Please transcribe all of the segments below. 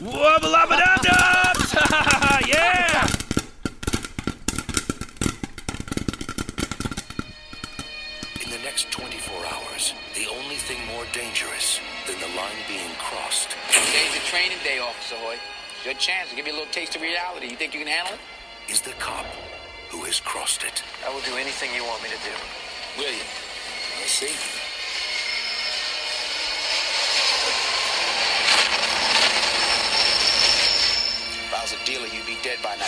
Wobble up and dubs! yeah! In the next 24 hours, the only thing more dangerous than the line being crossed Today's a training day, Officer Hoy. It's your chance to give you a little taste of reality. You think you can handle it? is the cop who has crossed it. I will do anything you want me to do. Will you? Let's see. Dead by now.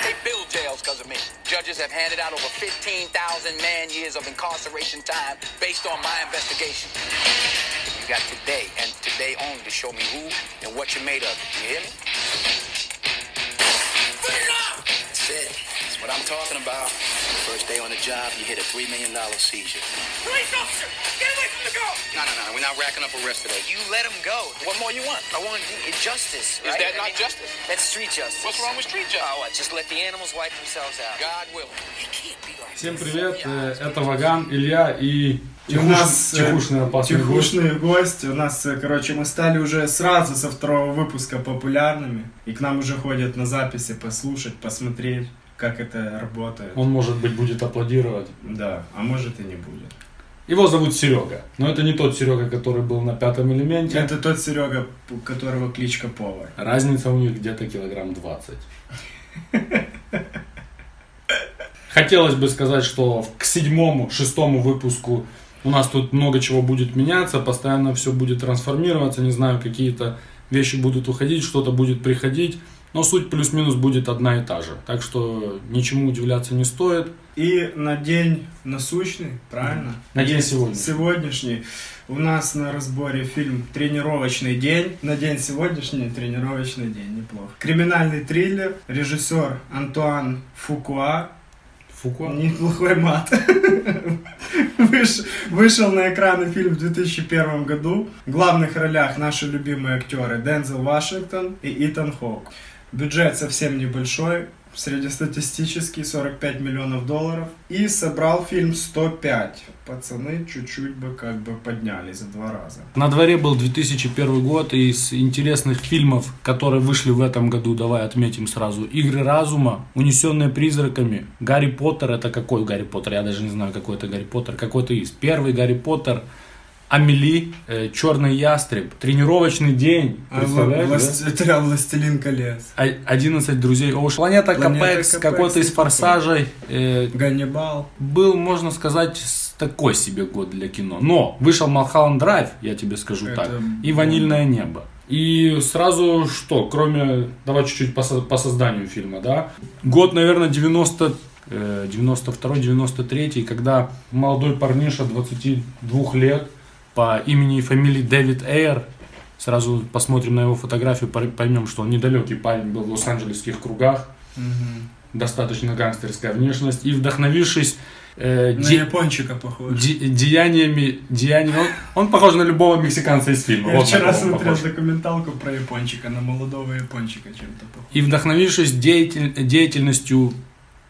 they build jails because of me. Judges have handed out over 15,000 man years of incarceration time based on my investigation. You got today and today only to show me who and what you're made of. You hear me? That's it. That's what I'm talking about. First day on the job, you hit a $3 million seizure. Police officer! Get away from the girl! No, no, no, we're not racking up arrests today. You let him go. What more you want? I want justice, Is right? that I not mean, justice? That's street justice. What's wrong with street justice? Oh, what? Just let the animals wipe themselves out. God willing. It can't be like Всем привет, э, это Ваган, Илья и И у нас э, тихушный опасный гость. тихушный гость. У нас, э, короче, мы стали уже сразу со второго выпуска популярными. И к нам уже ходят на записи послушать, посмотреть, как это работает. Он, может быть, будет аплодировать. Да, а может и не будет. Его зовут Серега. Но это не тот Серега, который был на пятом элементе. Это тот Серега, у которого кличка Повар. Разница у них где-то килограмм 20. Хотелось бы сказать, что к седьмому, шестому выпуску у нас тут много чего будет меняться, постоянно все будет трансформироваться, не знаю, какие-то вещи будут уходить, что-то будет приходить, но суть плюс-минус будет одна и та же. Так что ничему удивляться не стоит. И на день насущный, правильно? На день сегодня. Сегодняшний у нас на разборе фильм «Тренировочный день». На день сегодняшний «Тренировочный день». Неплохо. Криминальный триллер. Режиссер Антуан Фукуа. Фуко. Неплохой мат. Выш- Вышел на экраны фильм в 2001 году. В главных ролях наши любимые актеры Дензел Вашингтон и Итан Хоук. Бюджет совсем небольшой, среднестатистический 45 миллионов долларов. И собрал фильм 105. Пацаны чуть-чуть бы как бы подняли за два раза. На дворе был 2001 год, и из интересных фильмов, которые вышли в этом году, давай отметим сразу. «Игры разума», «Унесенные призраками», «Гарри Поттер», это какой Гарри Поттер? Я даже не знаю, какой это Гарри Поттер. Какой-то из. Первый Гарри Поттер, «Амели», э, «Черный ястреб», «Тренировочный день». А Представляешь, да? власт- это «Властелин колец». О- 11 друзей Оушена. Планета, Планета Капекс, какой-то из форсажей. э, Ганнибал. был, можно сказать, такой себе год для кино. Но вышел Малхолланд Драйв, я тебе скажу Это так, и Ванильное небо. И сразу что, кроме, давай чуть-чуть по, со- по созданию фильма, да. Год, наверное, 90, э, 92-93, когда молодой парниша 22 лет по имени и фамилии Дэвид Эйр, сразу посмотрим на его фотографию, поймем, что он недалекий парень был в лос-анджелесских кругах, достаточно гангстерская внешность, и вдохновившись э, На де- япончика похож. де- деяниями, деяниями он, он похож на любого мексиканца из фильма. Я вот вчера смотрел документалку про япончика, на молодого япончика чем-то похож. И вдохновившись деятель- деятельностью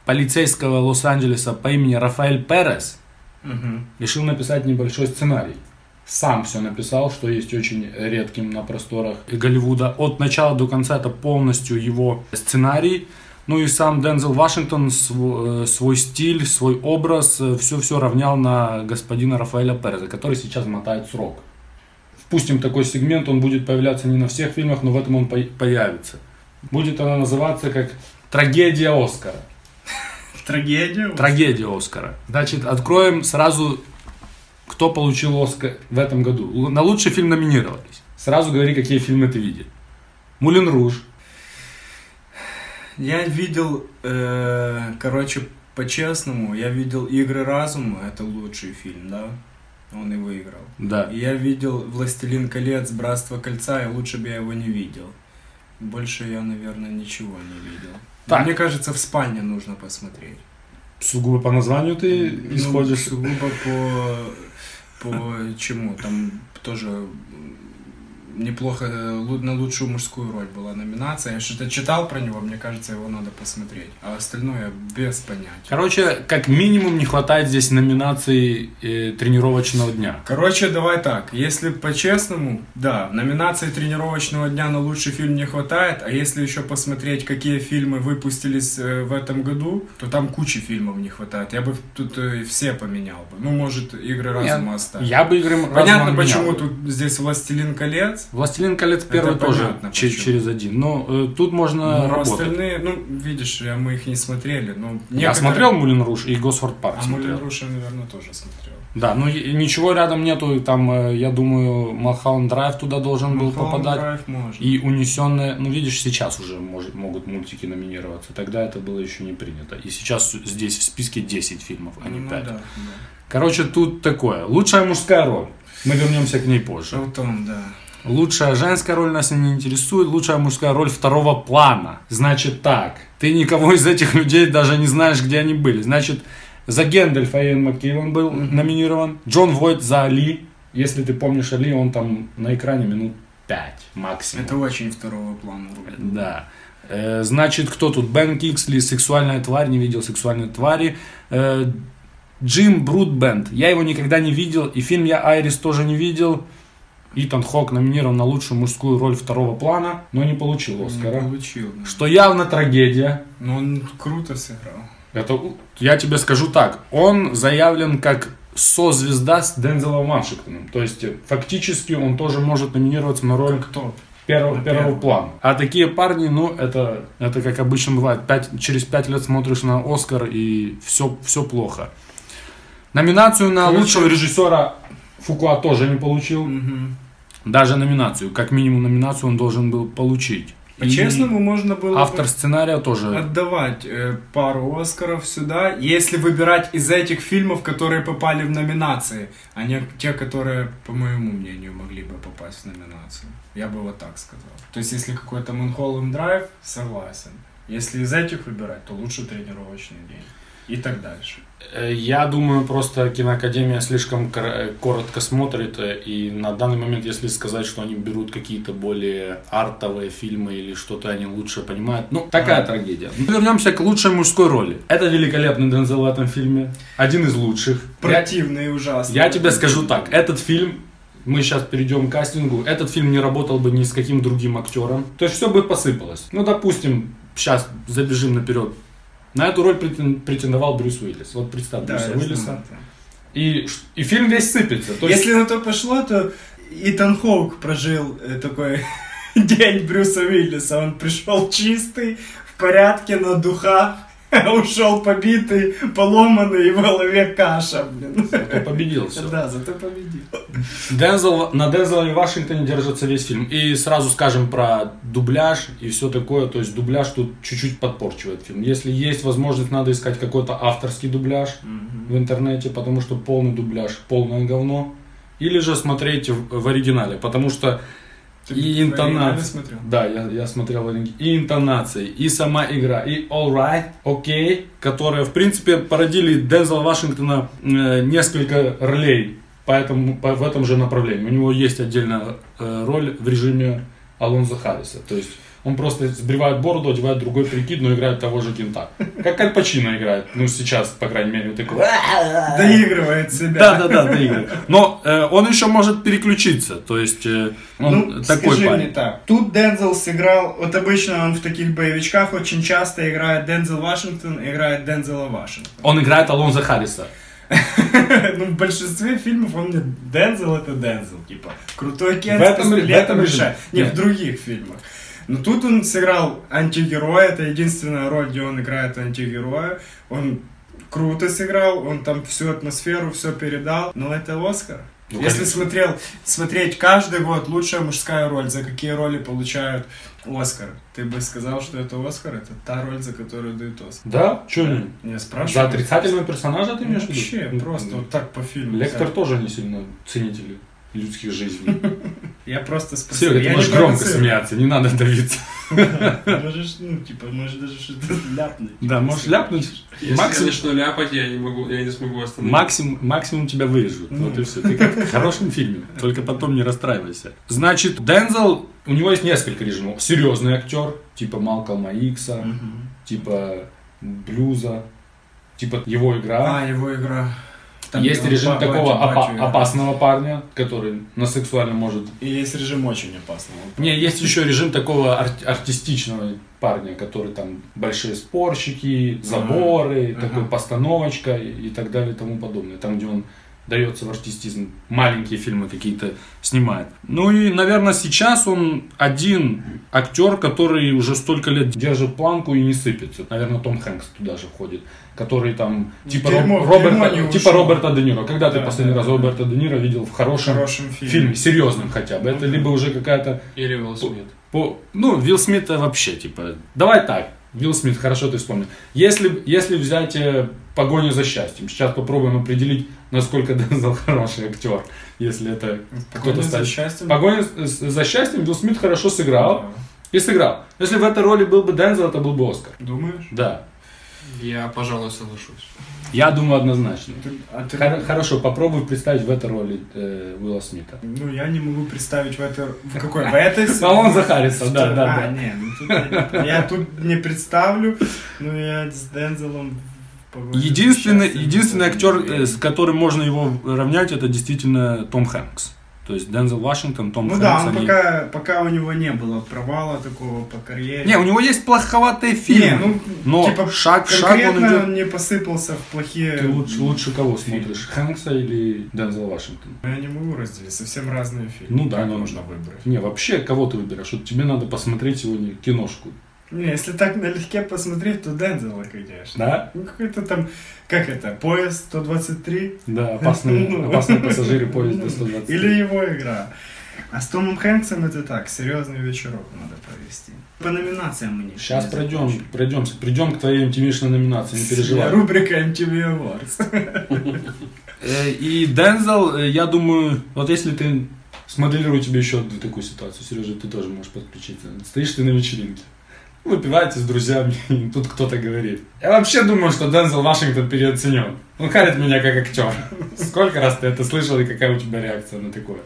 полицейского Лос-Анджелеса по имени Рафаэль Перес, Мгм. решил написать небольшой сценарий. Сам все написал, что есть очень редким на просторах Голливуда. От начала до конца это полностью его сценарий. Ну и сам Дензел Вашингтон св- э, свой стиль, свой образ, все-все равнял на господина Рафаэля Переза, который сейчас мотает срок. Впустим такой сегмент, он будет появляться не на всех фильмах, но в этом он по- появится. Будет она называться как «Трагедия Оскара». Трагедию? Трагедия Оскара. Значит, откроем сразу, кто получил Оскар в этом году. На лучший фильм номинировались. Сразу говори, какие фильмы ты видел. Мулин Руж. Я видел, э, короче, по-честному, я видел «Игры разума», это лучший фильм, да? Он и выиграл. Да. Я видел «Властелин колец», «Братство кольца», и лучше бы я его не видел. Больше я, наверное, ничего не видел. Так. Мне кажется, в спальне нужно посмотреть. Сугубо по названию ты Ну, исходишь. сугубо по, по чему? Там тоже неплохо э, на лучшую мужскую роль была номинация. Я что-то читал про него, мне кажется, его надо посмотреть. А остальное без понятия. Короче, как минимум не хватает здесь номинаций э, тренировочного дня. Короче, давай так. Если по-честному, да, номинации тренировочного дня на лучший фильм не хватает, а если еще посмотреть, какие фильмы выпустились э, в этом году, то там кучи фильмов не хватает. Я бы тут э, все поменял бы. Ну, может, игры разума оставить. Я бы игры разума Понятно, почему тут здесь Властелин колец. Властелин колец первый тоже понятно, че- почему. через один. Но э, тут можно Но работать. остальные, ну, видишь, я- мы их не смотрели. Но Я некоторые- смотрел Мулин Руш и Госфорд Парк А смотрел. Мулен Руш я, наверное, тоже смотрел. Да, ну ничего рядом нету. Там, э, я думаю, Малхаун Драйв туда должен был Mulholland попадать. Drive можно. И унесенные, ну видишь, сейчас уже может, могут мультики номинироваться. Тогда это было еще не принято. И сейчас здесь в списке 10 фильмов, а не Ну 5. да, да. Короче, тут такое. Лучшая мужская роль. Мы вернемся к ней позже. Шоутон, да. Лучшая женская роль нас не интересует. Лучшая мужская роль второго плана. Значит так. Ты никого из этих людей даже не знаешь, где они были. Значит, за Гендальфа Иэн Маккейлон был номинирован. Джон Войт за Али. Если ты помнишь Али, он там на экране минут 5 максимум. Это очень второго плана роль. Да. Э, Значит, кто тут? Бен Киксли, сексуальная тварь, не видел сексуальной твари. Э, Джим Брудбенд, я его никогда не видел, и фильм я Айрис тоже не видел. Итан Хок номинирован на лучшую мужскую роль второго плана, но не получил Не Оскара. получил. да. Что явно трагедия. Но он круто сыграл. Это, я тебе скажу так, он заявлен как со-звезда с Дензелом Вашингтоном. То есть, э, фактически, он тоже может номинироваться на роль Кто? первого, первого плана. А такие парни, ну, это, это как обычно бывает. Пять, через пять лет смотришь на Оскар и все, все плохо. Номинацию на Короче- лучшего режиссера Фукуа тоже не получил. Даже номинацию. Как минимум номинацию он должен был получить. И По-честному, можно было бы Автор сценария тоже. отдавать э, пару Оскаров сюда, если выбирать из этих фильмов, которые попали в номинации, а не те, которые, по моему мнению, могли бы попасть в номинацию. Я бы вот так сказал. То есть, если какой-то Манхолланд Драйв, согласен. Если из этих выбирать, то лучше тренировочный день. И так дальше. Э, Я думаю, просто киноакадемия слишком э, коротко смотрит, э, и на данный момент, если сказать, что они берут какие-то более артовые фильмы или что-то они лучше понимают, ну, такая трагедия. Вернемся к лучшей мужской роли. Это великолепный Дензел в этом фильме, один из лучших. Противный и ужасный. я тебе скажу так, этот фильм, мы сейчас перейдем к кастингу, этот фильм не работал бы ни с каким другим актером, то есть все бы посыпалось. Ну, допустим, сейчас забежим наперед. На эту роль претен- претендовал Брюс Уиллис. Вот представь Да, Брюса Уиллиса. знаю, да. И, и фильм весь сыпется. То есть, Если на то пошло, то Итан Хоук прожил э, такой день Брюса Уиллиса. Он пришел чистый, в порядке, на духах, ушел побитый, поломанный, и в голове каша, блин. зато победил все. Да, зато победил. Дензел, на Дензела и Вашингтоне держится весь фильм. И сразу скажем про дубляж и все такое. То есть дубляж тут чуть-чуть подпорчивает фильм. Если есть возможность, надо искать какой-то авторский дубляж в интернете, потому что полный дубляж полное говно. Или же смотреть в, в оригинале, потому что Ты и интонация. Да, я, я смотрел. И интонации, и сама игра, и All Right, окей, которые, в принципе, породили Дензела Вашингтона э, несколько ролей поэтому, по, в этом же направлении. У него есть отдельная э, роль в режиме Алонзо Харриса. То есть он просто сбривает бороду, одевает другой прикид, но играет того же кента. Как Аль Пачино играет, ну сейчас, по крайней мере, вот такой. Доигрывает себя. Да, да, да, доигрывает. Но э, он еще может переключиться, то есть э, он Ну, такой скажи парень. мне так. Тут Дензел сыграл, вот обычно он в таких боевичках очень часто играет Дензел Вашингтон, играет Дензела Вашингтон. Он играет Алонзо Харриса. Ну, в большинстве фильмов он мне Дензел это Дензел, типа крутой Кен В этом- в этом решает. Не, в других фильмах. Но тут он сыграл антигероя, это единственная роль, где он играет антигероя. Он круто сыграл, он там всю атмосферу, все передал. Но это Оскар. Ну, Если конечно. смотрел, смотреть каждый год лучшая мужская роль, за какие роли получают Оскар, ты бы сказал, что это Оскар, это та роль, за которую дают Оскар. Да? Че не? Не спрашиваю. За отрицательного персонажа ты имеешь в виду? Вообще, просто вот так по фильму. Лектор взял. тоже не сильно ценитель людских жизней. Я просто спросил. Серега, ты можешь громко смеяться, не надо давиться. Можешь, ну, типа, можешь даже что-то ляпнуть. Да, можешь ляпнуть. Если Максим- я начну ляпать, я не могу, я не смогу остановиться. Максимум, максимум тебя вырежут. Вот и все. Ты как в хорошем фильме. Только потом не расстраивайся. Значит, Дензел, у него есть несколько режимов. Серьезный актер, типа Малкольма Икса, типа Блюза, типа его игра. А, его игра. Там, есть режим такого опа- опасного парня, который на сексуально может... И есть режим очень опасного. Не, есть еще режим такого ар- артистичного парня, который там большие спорщики, заборы, Ага. такой постановочка и, и так далее и тому подобное. Там, где он дается в артистизм, маленькие фильмы какие-то снимает. Ну и, наверное, сейчас он один актер, который уже столько лет держит планку и не сыпется. Наверное, Том Хэнкс туда же входит, который там типа, Роб- Дерьмо- Роберта, дерьмо типа. Роберта Де Ниро. Когда ты Да, последний да, раз да. Роберта Де Ниро видел в хорошем, В хорошем фильме. фильме, серьезном хотя бы? Это либо уже какая-то Или Уилл Смит. по, ну, Вилл Смит вообще, типа, давай так, Вилл Смит, хорошо ты вспомнил. Если, если взять «Погоню за счастьем», сейчас попробуем определить, насколько Дензел хороший актер, если это кто-то «Погоня за ставит. счастьем»? «Погоня за- счастьем» Вилл Смит хорошо сыграл Да. и сыграл. Если в этой роли был бы Дензел, это был бы Оскар. Думаешь? Да. Я, пожалуй, соглашусь. Я думаю однозначно. Ты- а ты- Хор- хорошо, попробуй представить в этой роли э, Уилла Смита. Ну, я не могу представить в этой... В какой? В этой... с- А он за Харриса, да, да, а, да. не, ну я, я тут не представлю, но я с Дензелом... в «Погоне за Единственный, счастьем» единственный актер, э, с которым можно его равнять, это действительно Том Хэнкс. То есть Дензел Вашингтон, Том Ну Хэнкс. да, он они- пока, пока у него не было провала такого по карьере. Не, у него есть плоховатые фильмы. Не, ну, но типа, шаг в шаг он идет. он не посыпался в плохие... Ты лучше, лучше кого фильмы. смотришь, Хэнкса или Дензел Вашингтон? Я не могу разделить, совсем разные фильмы. Ну да, но- можно выбрать? Не, вообще, кого ты выбираешь? Вот тебе надо посмотреть сегодня киношку. Не, если так налегке посмотреть, то Дензела, конечно. Да? Ну какой-то там, как это, поезд 123? Да, опасные, Ну. опасные пассажиры поезда 120. Или его игра. А с Томом Хэнксом это так, серьезный вечерок надо провести. По номинациям мы не Сейчас пройдем, закончим. пройдемся, придем к твоей MTV-шной номинации, не переживай. Рубрика MTV Awards. Э, И Дензел, э, я думаю, вот если ты смоделирую тебе еще одну такую ситуацию, Сережа, ты тоже можешь подключиться. Стоишь ты на вечеринке, выпиваете с друзьями, и тут кто-то говорит. Я вообще думаю, что Дензел Вашингтон переоценен. Он харит меня как актер. Сколько раз ты это слышал и какая у тебя реакция на такое?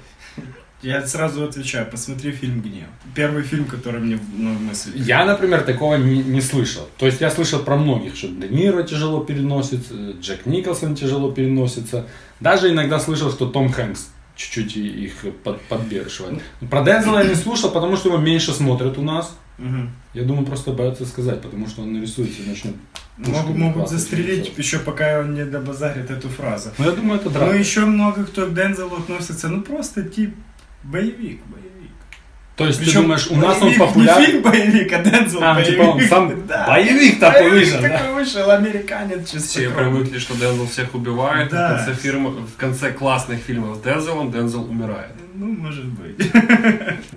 Я сразу отвечаю, посмотри фильм «Гнев». Первый фильм, который мне на мысль. Я, например, такого не, не слышал. То есть я слышал про многих, что Де Ниро тяжело переносится, Джек Николсон тяжело переносится. Даже иногда слышал, что Том Хэнкс чуть-чуть их под, подбешивает. Про Дензела я не слушал, потому что его меньше смотрят у нас. Я думаю, просто боятся сказать, потому что он нарисуется и начнет. Могут, пушками могут застрелить фильмов. еще пока он не добазарит эту фразу. Ну, я думаю, это Ну, драка. еще много кто к Дензелу относится, ну просто тип боевик, боевик. То есть Причем ты думаешь, у нас он боевик, популярен? Не фильм боевик, а Дензел А, боевик. типа он сам Да. боевик такой Боевик вышел, да? такой вышел, американец Все чисто. привыкли, что Дензел всех убивает, Да. а в конце, фирма, в конце классных фильмов с Дензелом Дензел умирает. Ну, может быть.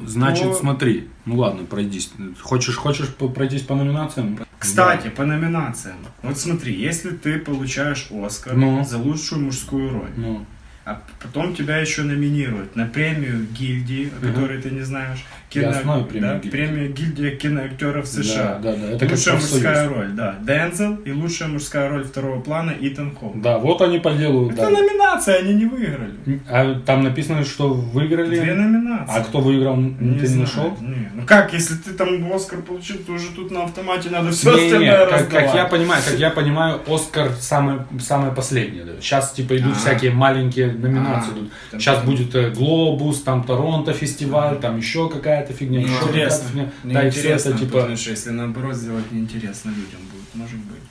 Значит, По- смотри, ну ладно, пройдись. Хочешь, хочешь пройтись по номинациям? Кстати, по номинациям. Вот смотри, если ты получаешь Оскар Ну. за лучшую мужскую роль, Ну, а потом тебя еще номинируют на премию гильдии, о которой ты не знаешь. Я знаю премию да, гильдии. премия гильдия киноактеров США. Да, да, да. Это лучшая мужская роль, да. Дензел и лучшая мужская роль второго плана Итан Хоук. Да, вот они по делу. Это да. номинация, они не выиграли. А там написано, что выиграли. Две номинации. А кто выиграл, н- ты не знаю. нашел? Не. Ну как, если ты там Оскар получил, то уже тут на автомате надо все Не, не, остальное как, как я понимаю, как я понимаю, Оскар самое, самое последнее. да. Сейчас типа идут А. всякие маленькие номинации. Идут. Сейчас будет э, Глобус, там Торонто фестиваль, там еще какая-то фигня, еще фигня. Да, и все Неинтересно, это типа. потому что если наоборот сделать неинтересно людям будет, может быть.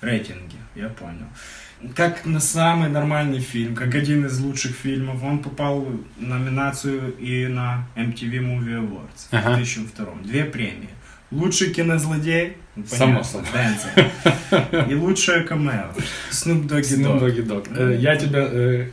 Рейтинги, я понял. Как на самый нормальный фильм, как один из лучших фильмов, он попал в номинацию и на MTV Movie Awards Ага. в 2002. Две премии. Лучший кинозлодей, ну, Само собой. И лучшее камео. Snoop Doggy Snoop Dogg. Doggy Dogg. Э, Я тебя э,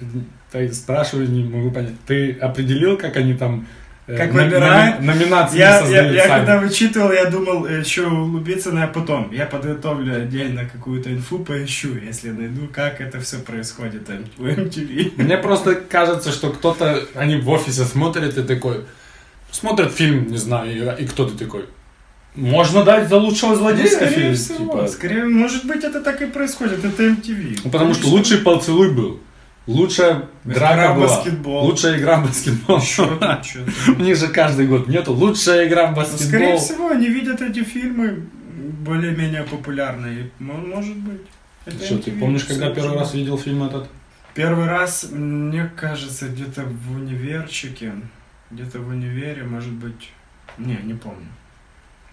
спрашиваю, не могу понять. Ты определил, как они там э, Как выбирают? номи- номинации Я, я, я сами? когда вычитывал, я думал, э, еще углубиться, но я потом. Я подготовлю отдельно какую-то инфу, поищу, если найду, как это все происходит м- у MTV. Мне просто кажется, что кто-то, они в офисе смотрят и такой, смотрят фильм, не знаю, и, и кто ты такой? Можно дать за лучшего злодея скорее фильм, всего. типа. Скорее, может быть, это так и происходит. Это MTV. Ну, потому что Конечно. лучший поцелуй был. Лучшая драка Игра в была. баскетбол. Лучшая игра в баскетбол. Тут. У них же каждый год нету. Лучшая игра в Ну, Скорее баскетбол. всего, они видят эти фильмы более-менее популярные. Мо- Может быть. Это Что, ты помнишь, когда первый раз видел фильм этот? Первый раз, мне кажется, где-то в универчике. Где-то в универе, может быть... Не, не помню.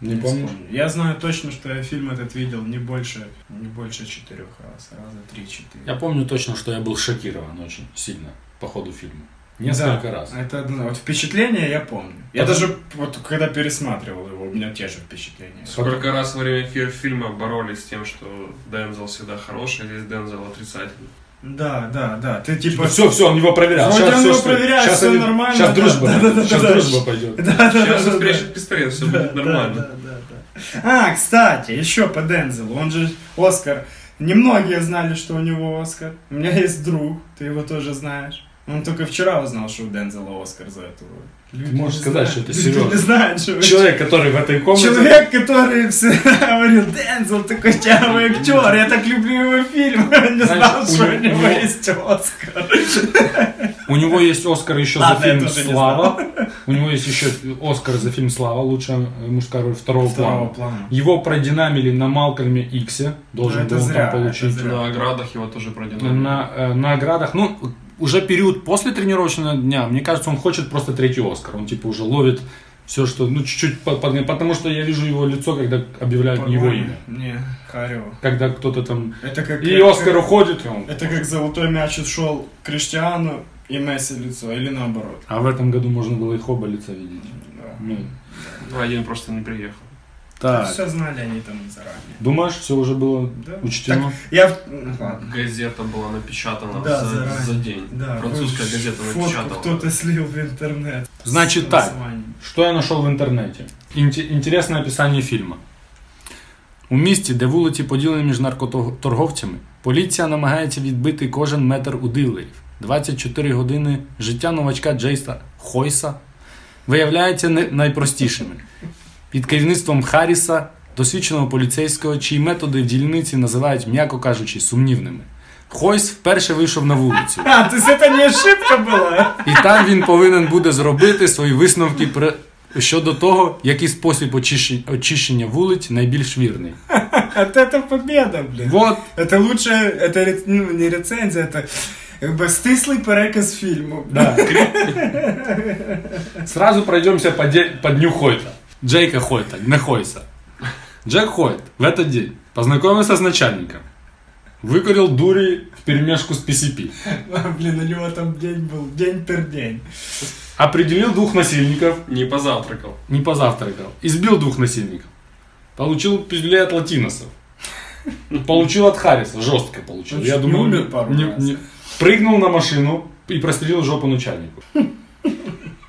Не вспомню. Я знаю точно, что я фильм этот видел не больше, не больше четырех раз. Раза три-четыре. Я помню точно, что я был шокирован очень сильно по ходу фильма. Несколько Да, раз. Это одно- вот впечатление я помню. Я Потом- даже вот когда пересматривал его, у меня те же впечатления. Сколько раз во время фи- фильма боролись с тем, что Дензел всегда хороший, а здесь Дензел отрицательный. Да, да, да. Ты типа... все, все, он его проверял. Вроде Сейчас он все, его что- проверяет, сейчас они- нормально, Сейчас да, дружба, да, да, да, сейчас да. дружба пойдет. Да, да, да, Сейчас да, он да. спрячет пистолет, все Да, будет нормально. да, да, да, да. А, кстати, еще по Дензелу. Он же Оскар. Немногие знали, что у него Оскар. У меня есть друг, ты его тоже знаешь. Он только вчера узнал, что у Дензела Оскар за эту роль. Люди можешь не сказать, знают. что это Люди серьезно. не знают, что Человек, который в этой комнате... Человек, который всегда говорил, Дензел такой тявый актер, я так люблю его фильм. Не знал, что у него- есть Оскар. У него есть Оскар еще за фильм «Слава». У него есть еще Оскар за фильм «Слава», лучшая мужская роль второго, плана. Его продинамили на Малкольме Иксе. Должен был там получить. На наградах его тоже продинамили. На э, наградах. Ну, уже период после тренировочного дня, мне кажется, он хочет просто третий Оскар. Он типа уже ловит все, что, ну, чуть-чуть, по- по- потому что я вижу его лицо, когда объявляют его По-моему, имя. Не, Харево. Когда кто-то там... Это как... И как- Оскар уходит, и он... Это как золотой мяч ушел Криштиану и Месси лицо, или наоборот. А в этом году можно было их оба лица видеть. Да. Ну, Ну, один просто не приехал. так. Все знали они там заранее. Думаешь, все уже было Да. учтено? Так, я... в- ну, Ладно. Газета была напечатана Да, за, заранее. за день. Да, Французская вы- газета фотку напечатала. кто-то слил в интернет. Значит С так. названием. Что я нашел в інтернеті? Інте- Інтересне описання фільму. У місті, де вулиці поділені між наркоторговцями, поліція намагається відбити кожен метр у дилерів. 24 години життя новачка Джейса Хойса виявляється не найпростішими. Під керівництвом Харріса, досвідченого поліцейського, чиї методи в дільниці називають, м'яко кажучи, сумнівними. Хойс вперше вийшов на вулицю. А, то есть это не ошибка была? І там він повинен буде зробити свої висновки про щодо того, який спосіб очищення, очищення вулиць найбільш вірний. Вот это победа, блин. Вот, Это лучше, это ре- ну, не рецензия, это как бы стислый переказ фільму. да. Сразу пройдемся по, де- по дню Хойта. Джейка Хойта, не Хойса. Джек Хойт в этот день познакомился с начальником. Выкурил дури в перемешку с PCP. А, блин, у него там день был, день пер день. Определил двух насильников, Не позавтракал. не позавтракал. Избил двух насильников. Получил пизлей от латиносов. Получил от Харриса, жестко получил. Я думаю, умер пару не- раз. не- прыгнул на машину и прострелил жопу начальнику.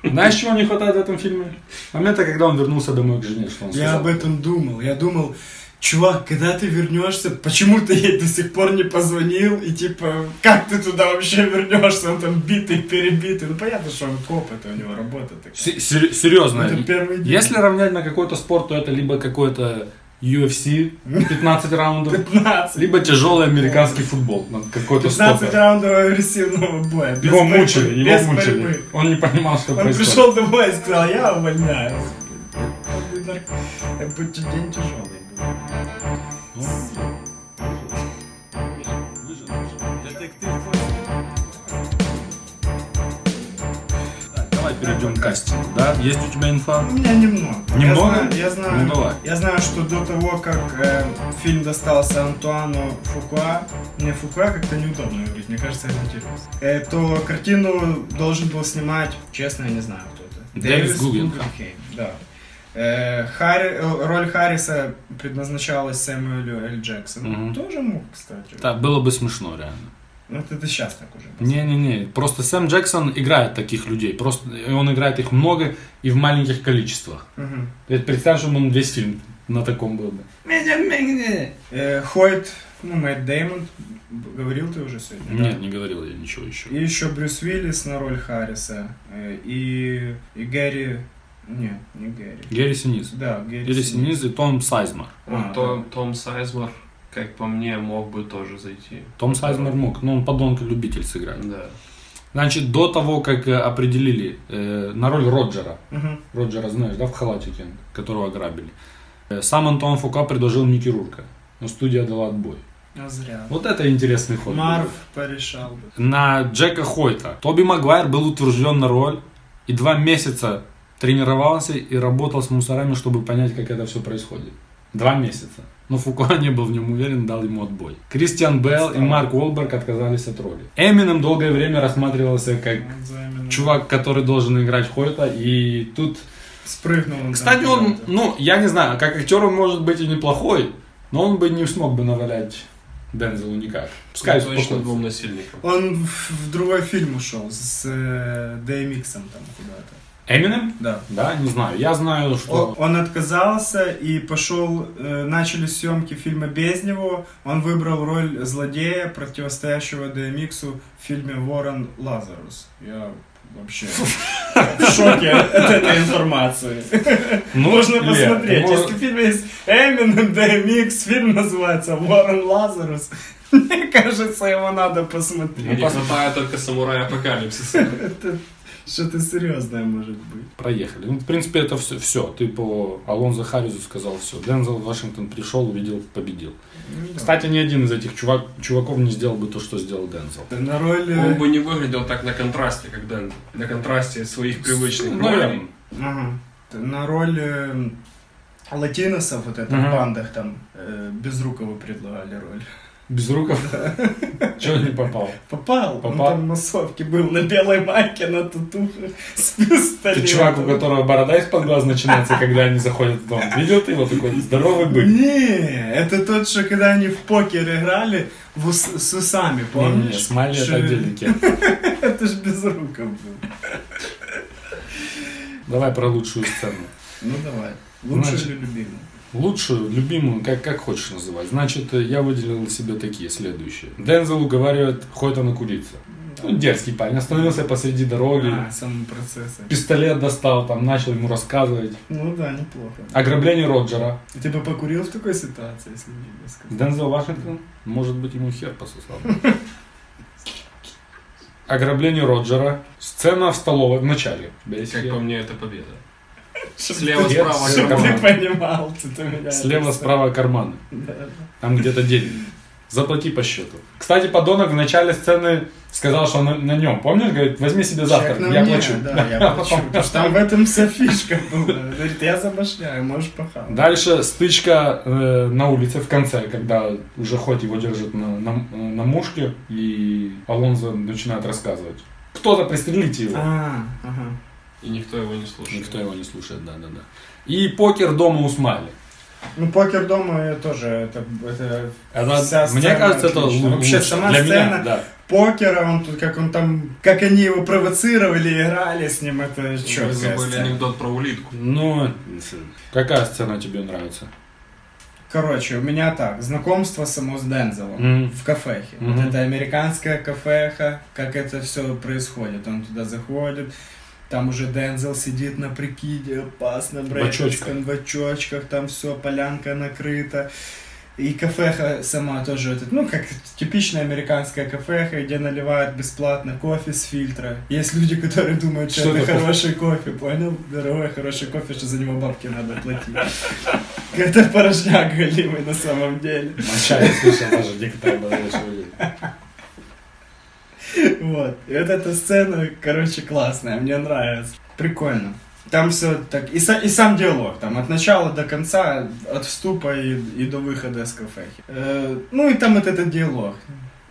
Знаешь, чего не хватает в этом фильме? Момента, когда он вернулся домой к жене, что он Я сказал. об этом думал. Я думал, чувак, когда ты вернешься, почему ты ей до сих пор не позвонил? И типа, как ты туда вообще вернешься? Он там битый, перебитый. Ну понятно, что он коп, это у него работа такая. Се- сер- Серьезно. Это первый день. Если равнять на какой-то спорт, то это либо какой-то UFC 15 раундов, 15. либо тяжелый американский футбол. на Какой-то 15 стопер. раундов агрессивного боя. без Его борьбы, мучили, его без мучили. борьбы. Он не понимал, что Он происходит. пришел домой и сказал, я увольняюсь. Это будет день тяжелый был. Перейдем к кастингу, да? Есть у тебя инфа? У меня немного. Немного? Я знаю, я знаю, Ну, давай. я знаю, что до того, как э, фильм достался Антуану Фукуа, мне Фукуа как-то неудобно говорить, мне кажется, это интересно, э, то картину должен был снимать, честно, я не знаю кто это. Дэвис Гугенхайм. Да. Э, Харри- э, роль Харриса предназначалась Сэмюэлю Л. Джексону. Мгм. Тоже мог, кстати. Так, было бы смешно, реально. Вот это сейчас так уже. Не-не-не, просто Сэм Джексон играет таких людей, просто и он играет их много и в маленьких количествах. Ты представь, что он весь фильм на таком был бы. Э, Хойт, ну, Мэтт Дэймон, б- говорил ты уже сегодня? да? Нет, не говорил я ничего еще. И еще Брюс Уиллис на роль Харриса. э, И, и Гэри Нет, не Гэри. Гэри Синиз. Да, Гэри, Гэри Синиз и Том Сайзмар. А, Том, Том Сайзмар, как по мне, мог бы тоже зайти. Том Сайзмар мог, но он подонка-любитель сыграть. Да. Значит, до того, как э, определили э, на роль Роджера, Мгм. Роджера знаешь, да, в халатике, которого ограбили, э, сам Антуан Фука предложил Микки Рурка, но студия дала отбой. А зря. Вот это интересный ход. был. Марв порешал бы. На Джека Хойта. Тоби Магуайр был утвержден на роль и два месяца тренировался и работал с мусорами, чтобы понять, как это все происходит. Два месяца. Но Фуко не был в нем уверен, дал ему отбой. Кристиан Белл и Марк Уолберг отказались от роли. Эминем долгое время рассматривался как Взаимно. чувак, который должен играть Хойта, и тут... Спрыгнул он. Кстати, там он, ну, я не знаю, как актер он может быть и неплохой, но он бы не смог бы навалять Дензелу никак. Пускай Ну, точно двум насильникам. Он в, в другой фильм ушел с э, DMX там куда-то. Эминем? Да. Да, не знаю. Я знаю, что... Он, он отказался и пошел, э, начались съемки фильма без него. Он выбрал роль злодея, противостоящего DMX в фильме Ворон Лазарус. Я вообще в шоке от этой информации. Ну, Можно посмотреть. Если можешь- в фильме есть Эминем, DMX, фильм называется Ворон Лазарус. Мне кажется, его надо посмотреть. Не хватает только самурая апокалипсиса. Что-то серьезное может быть. Проехали. Ну, в принципе, это все. все. Ты по Алонзо Харрису сказал все. Дензел Вашингтон пришел, увидел, победил. Кстати, ни один из этих чувак, чуваков не сделал бы то, что сделал Дензел. На роли... Он бы не выглядел так на контрасте, как Дэн. На контрасте своих привычных Ну, ролей. Ага. На роль э, латиносов вот это в бандах там э, Безрукову предлагали роль. Без руков. Чего не попал? Попал. Он Попал? там в массовке был на белой майке, на татухах с пистолетом. Ты чувак, у которого борода из-под глаз начинается, когда они заходят в дом. Видел ты его такой здоровый бык? Не, это тот, что когда они в покер играли в ус- с усами, Не, не, помнишь? Смайли Что- это отдельный. Это ж Безруков был. Давай про лучшую сцену. Ну давай. Значит, или любимый? Лучшую, любимую, как, как хочешь называть. Значит, э, я выделил себе такие следующие. Дензел уговаривает Хойта накуриться. Ну, дерзкий парень. Остановился посреди дороги. А, сам процесс. Пистолет достал, там начал ему рассказывать. Ну да, неплохо. Ограбление Роджера. Ты бы покурил в такой ситуации, если бы тебе сказали? Дензел Вашингтон, может быть, ему хер пососал. Ограбление Роджера. Сцена в столовой в начале. Как по мне, это победа. Слева, справа, карман. понимал, ты меня Слева, справа карманы. Там где-то деньги. Заплати по счету. Кстати, подонок в начале сцены сказал, что на, на нем. Помнишь, говорит, возьми себе завтрак, я мне, плачу. Да, я плачу. Потому что там в этом вся фишка была. Говорит, я забашляю, можешь похавать. Дальше стычка э, на улице в конце, когда уже хоть его держат на, на, на мушке, и Алонзо начинает рассказывать. Кто-то пристрелите его. А, ага. И никто его не слушает. Никто его не слушает, да, да, да. И покер дома у Смайли. Ну, покер дома я тоже, это, это Это, вся мне сцена кажется, это отличная. лу- Вообще, лучше. сама Для сцена меня, да. покера, он тут, как он там, как они его провоцировали, играли с ним, это Вы четкая забыли сцена. анекдот про улитку. Ну, какая сцена тебе нравится? Короче, у меня так, знакомство само с Дензелом Мгм. в кафехе. Мгм. Вот это американская кафеха, как это все происходит. Он туда заходит, там уже Дензел сидит на прикиде, опасно, брейкерском, в очочках, там все, полянка накрыта. И кафеха сама тоже, этот, ну, как типичная американская кафеха, где наливают бесплатно кофе с фильтра. Есть люди, которые думают, что, Что это такое? хороший кофе, понял? Дорогой, хороший кофе, что за него бабки надо платить. Это порожняк голимый на самом деле. Моча, я слышал, даже некоторые Вот. И вот эта сцена, короче, классная, мне нравится. Прикольно. Там все так. И, са- и сам диалог, там от начала до конца, от вступа и, и до выхода с кафехи. Э, ну и там вот этот диалог.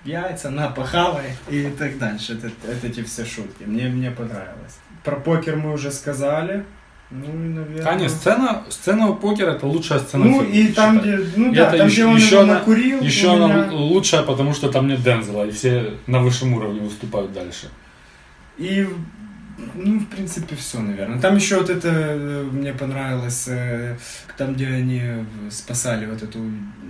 Яйца, на, похавай и так дальше. Это, это эти все шутки. Мне, мне понравилось. Про покер мы уже сказали. Ну, наверное... Таня, сцена, сцена у покера это лучшая сцена Ну фильма, и там, считай. где, ну да, это там, еще, где он еще она, накурил, еще она меня- лучшая, потому что там нет Дензела, и все на высшем уровне выступают дальше. И Ну, в принципе, все, наверное. Там еще вот это э, мне понравилось, э, там, где они спасали вот эту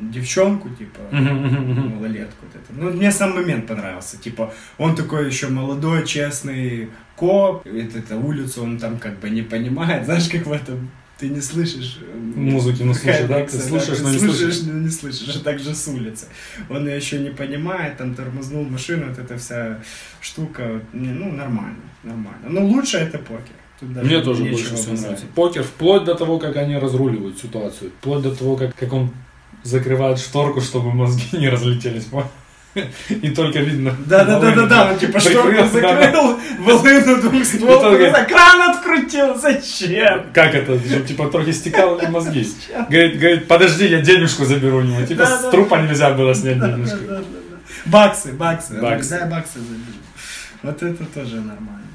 девчонку, типа, малолетку. Вот это. Ну, мне сам момент понравился. Типа, он такой еще молодой, честный коп, вот эту улицу он там как бы не понимает. Знаешь, как в этом ты не слышишь э, Музыки не слышишь, да? Ты слышишь, но не слышишь. но не слышишь, а также с улицы. Он ее еще не понимает, там тормознул машину, вот эта вся штука, ну, нормально, нормально. Ну, лучше это покер. Тут даже Мне тоже больше всего нравится. Покер вплоть до того, как они разруливают ситуацию. Вплоть до того, как, как он закрывает шторку, чтобы мозги не разлетелись. И только видно. Да, да, да, да, да, он типа да, да. закрыл, волыну двухстволку, Итоге- кран открутил, зачем? Как это? Типа, трохи стекало ли мозги. Говорит, говорит, подожди, я денежку заберу у него. Типа, с трупа нельзя было снять денежку. Баксы, баксы. Баксы. Да, баксы забили. Вот это тоже нормально.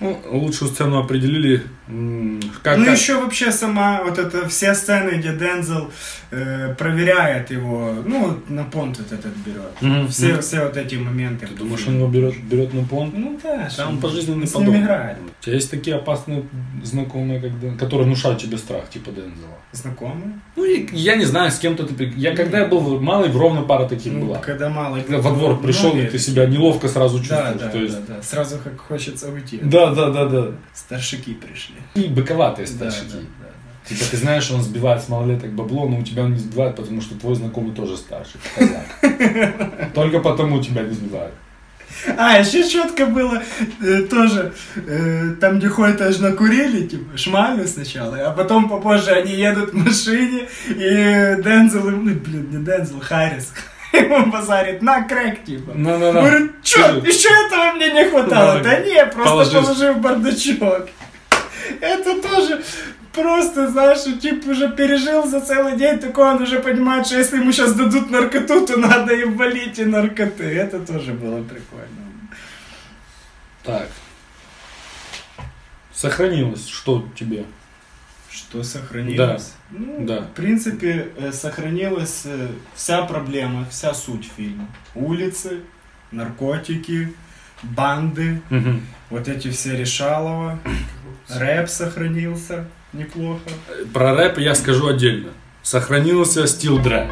Ну, лучшую сцену определили. Как, ну как- еще вообще сама вот это все сцены, где Дензел э, проверяет его, ну на понт вот этот берет. Мгм. Все, Ну, все вот эти моменты. Ты думаешь, он его берет, берет на понт? Ну да, Да, он пожизненный с подонок. играет. У тебя есть такие опасные знакомые, как Ден- которые внушают тебе страх, типа Дензела? Знакомые? Ну, и я не знаю, с кем-то ты... Я когда я был малый, в ровно пара таких Ну, была. когда мало. Когда во двор пришел, и ты себя неловко сразу Да, чувствуешь. да, то есть... да, да. Сразу как хочется уйти. Да, да, да, да. Старшики пришли. И быковатые Да, старшики. да, да, Типа ты знаешь, он сбивает с малолеток бабло, но у тебя он не сбивает, потому что твой знакомый тоже старший. Только потому тебя не сбивают. А, еще четко было э, тоже, э, там где ходят аж накурили, типа, шмалю сначала, а потом попозже они едут в машине, и Дензел, ну, блин, не Дензел, Харрис, ему базарит на крэк, типа. Ну-ну-ну. Говорит, чё, еще этого мне не хватало. Да, Да не, просто положи. в бардачок. Это тоже просто, знаешь, тип уже пережил за целый день, такой он уже понимает, что если ему сейчас дадут наркоту, то надо им валить и наркоты. Это тоже было прикольно. Так. Сохранилось, что тебе? Что сохранилось? Ну, да. В принципе, э, сохранилась э, вся проблема, вся суть фильма. Улицы, наркотики, банды, Мгм. вот эти все решалова, рэп сохранился неплохо. Про рэп я скажу отдельно. Сохранился стил Дре.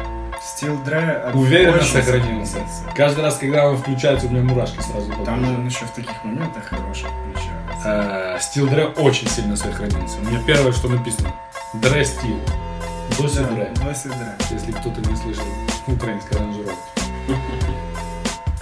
Стил Дре от- Уверенно очень сохранился. Каждый раз, когда он включается, у меня мурашки сразу Там он еще в таких моментах хороших включается. Э, Стил Дре очень сильно сохранился. У меня первое, что написано. Дре стил. Доси Да, Дре. Доси Дре. Если кто-то не слышал украинской аранжировки.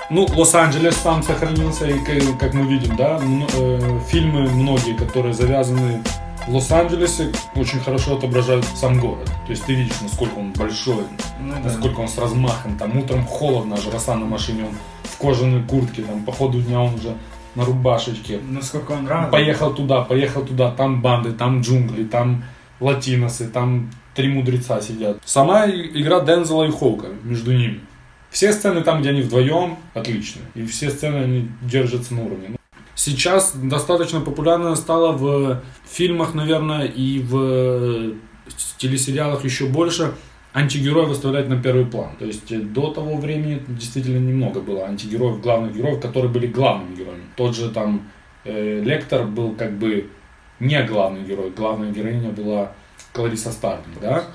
Ну, Лос-Анджелес там сохранился, и как, мы видим, да, э, фильмы многие, которые завязаны в Лос-Анджелесе, очень хорошо отображают сам город. То есть ты видишь, насколько он большой, Ну да. насколько он с размахом. Там утром холодно, роса на машине, он в кожаной куртке, там по ходу дня он уже на рубашечке. Насколько он рад. Поехал туда, поехал туда, там банды, там джунгли, там латиносы, там три мудреца сидят. Сама игра Дензела и Хоука между ними. Все сцены там, где они вдвоем, отлично. И все сцены они держатся на уровне. Сейчас достаточно популярно стало в фильмах, наверное, и в телесериалах еще больше антигероя выставлять на первый план. То есть э, до того времени действительно немного было антигероев, главных героев, которые были главными героями. Тот же там э, Лектор был как бы не главный герой, главная героиня была Клариса Старлинг, да?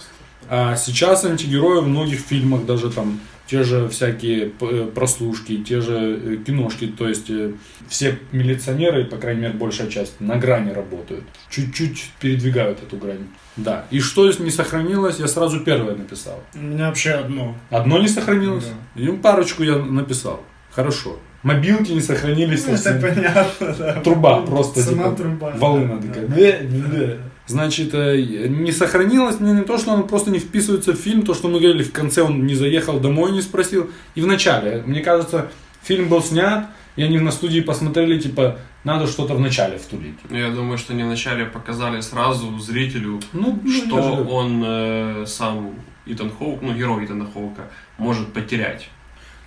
А сейчас антигерои в многих фильмах, даже там те же всякие э, прослушки, те же э, киношки, то есть э, все милиционеры, по крайней мере большая часть, на грани работают. Чуть-чуть передвигают эту грань. Да. И что не сохранилось, я сразу первое написал. У меня вообще одно. Одно не сохранилось? Да. И парочку я написал. Хорошо. Мобилки не сохранились. Ну. Это понятно, да. Труба просто, Сама типа, труба. волына Да, такая. да. Значит, э, не сохранилось мне не то, что он просто не вписывается в фильм, то, что мы говорили, в конце он не заехал домой, не спросил. И в начале, мне кажется, фильм был снят, и они на студии посмотрели, типа, надо что-то в начале втулить. Ну, Я думаю, что они вначале показали сразу зрителю, Ну, ну, что же- он э, сам Итан Хоук, ну, герой Итана Хоука, может потерять.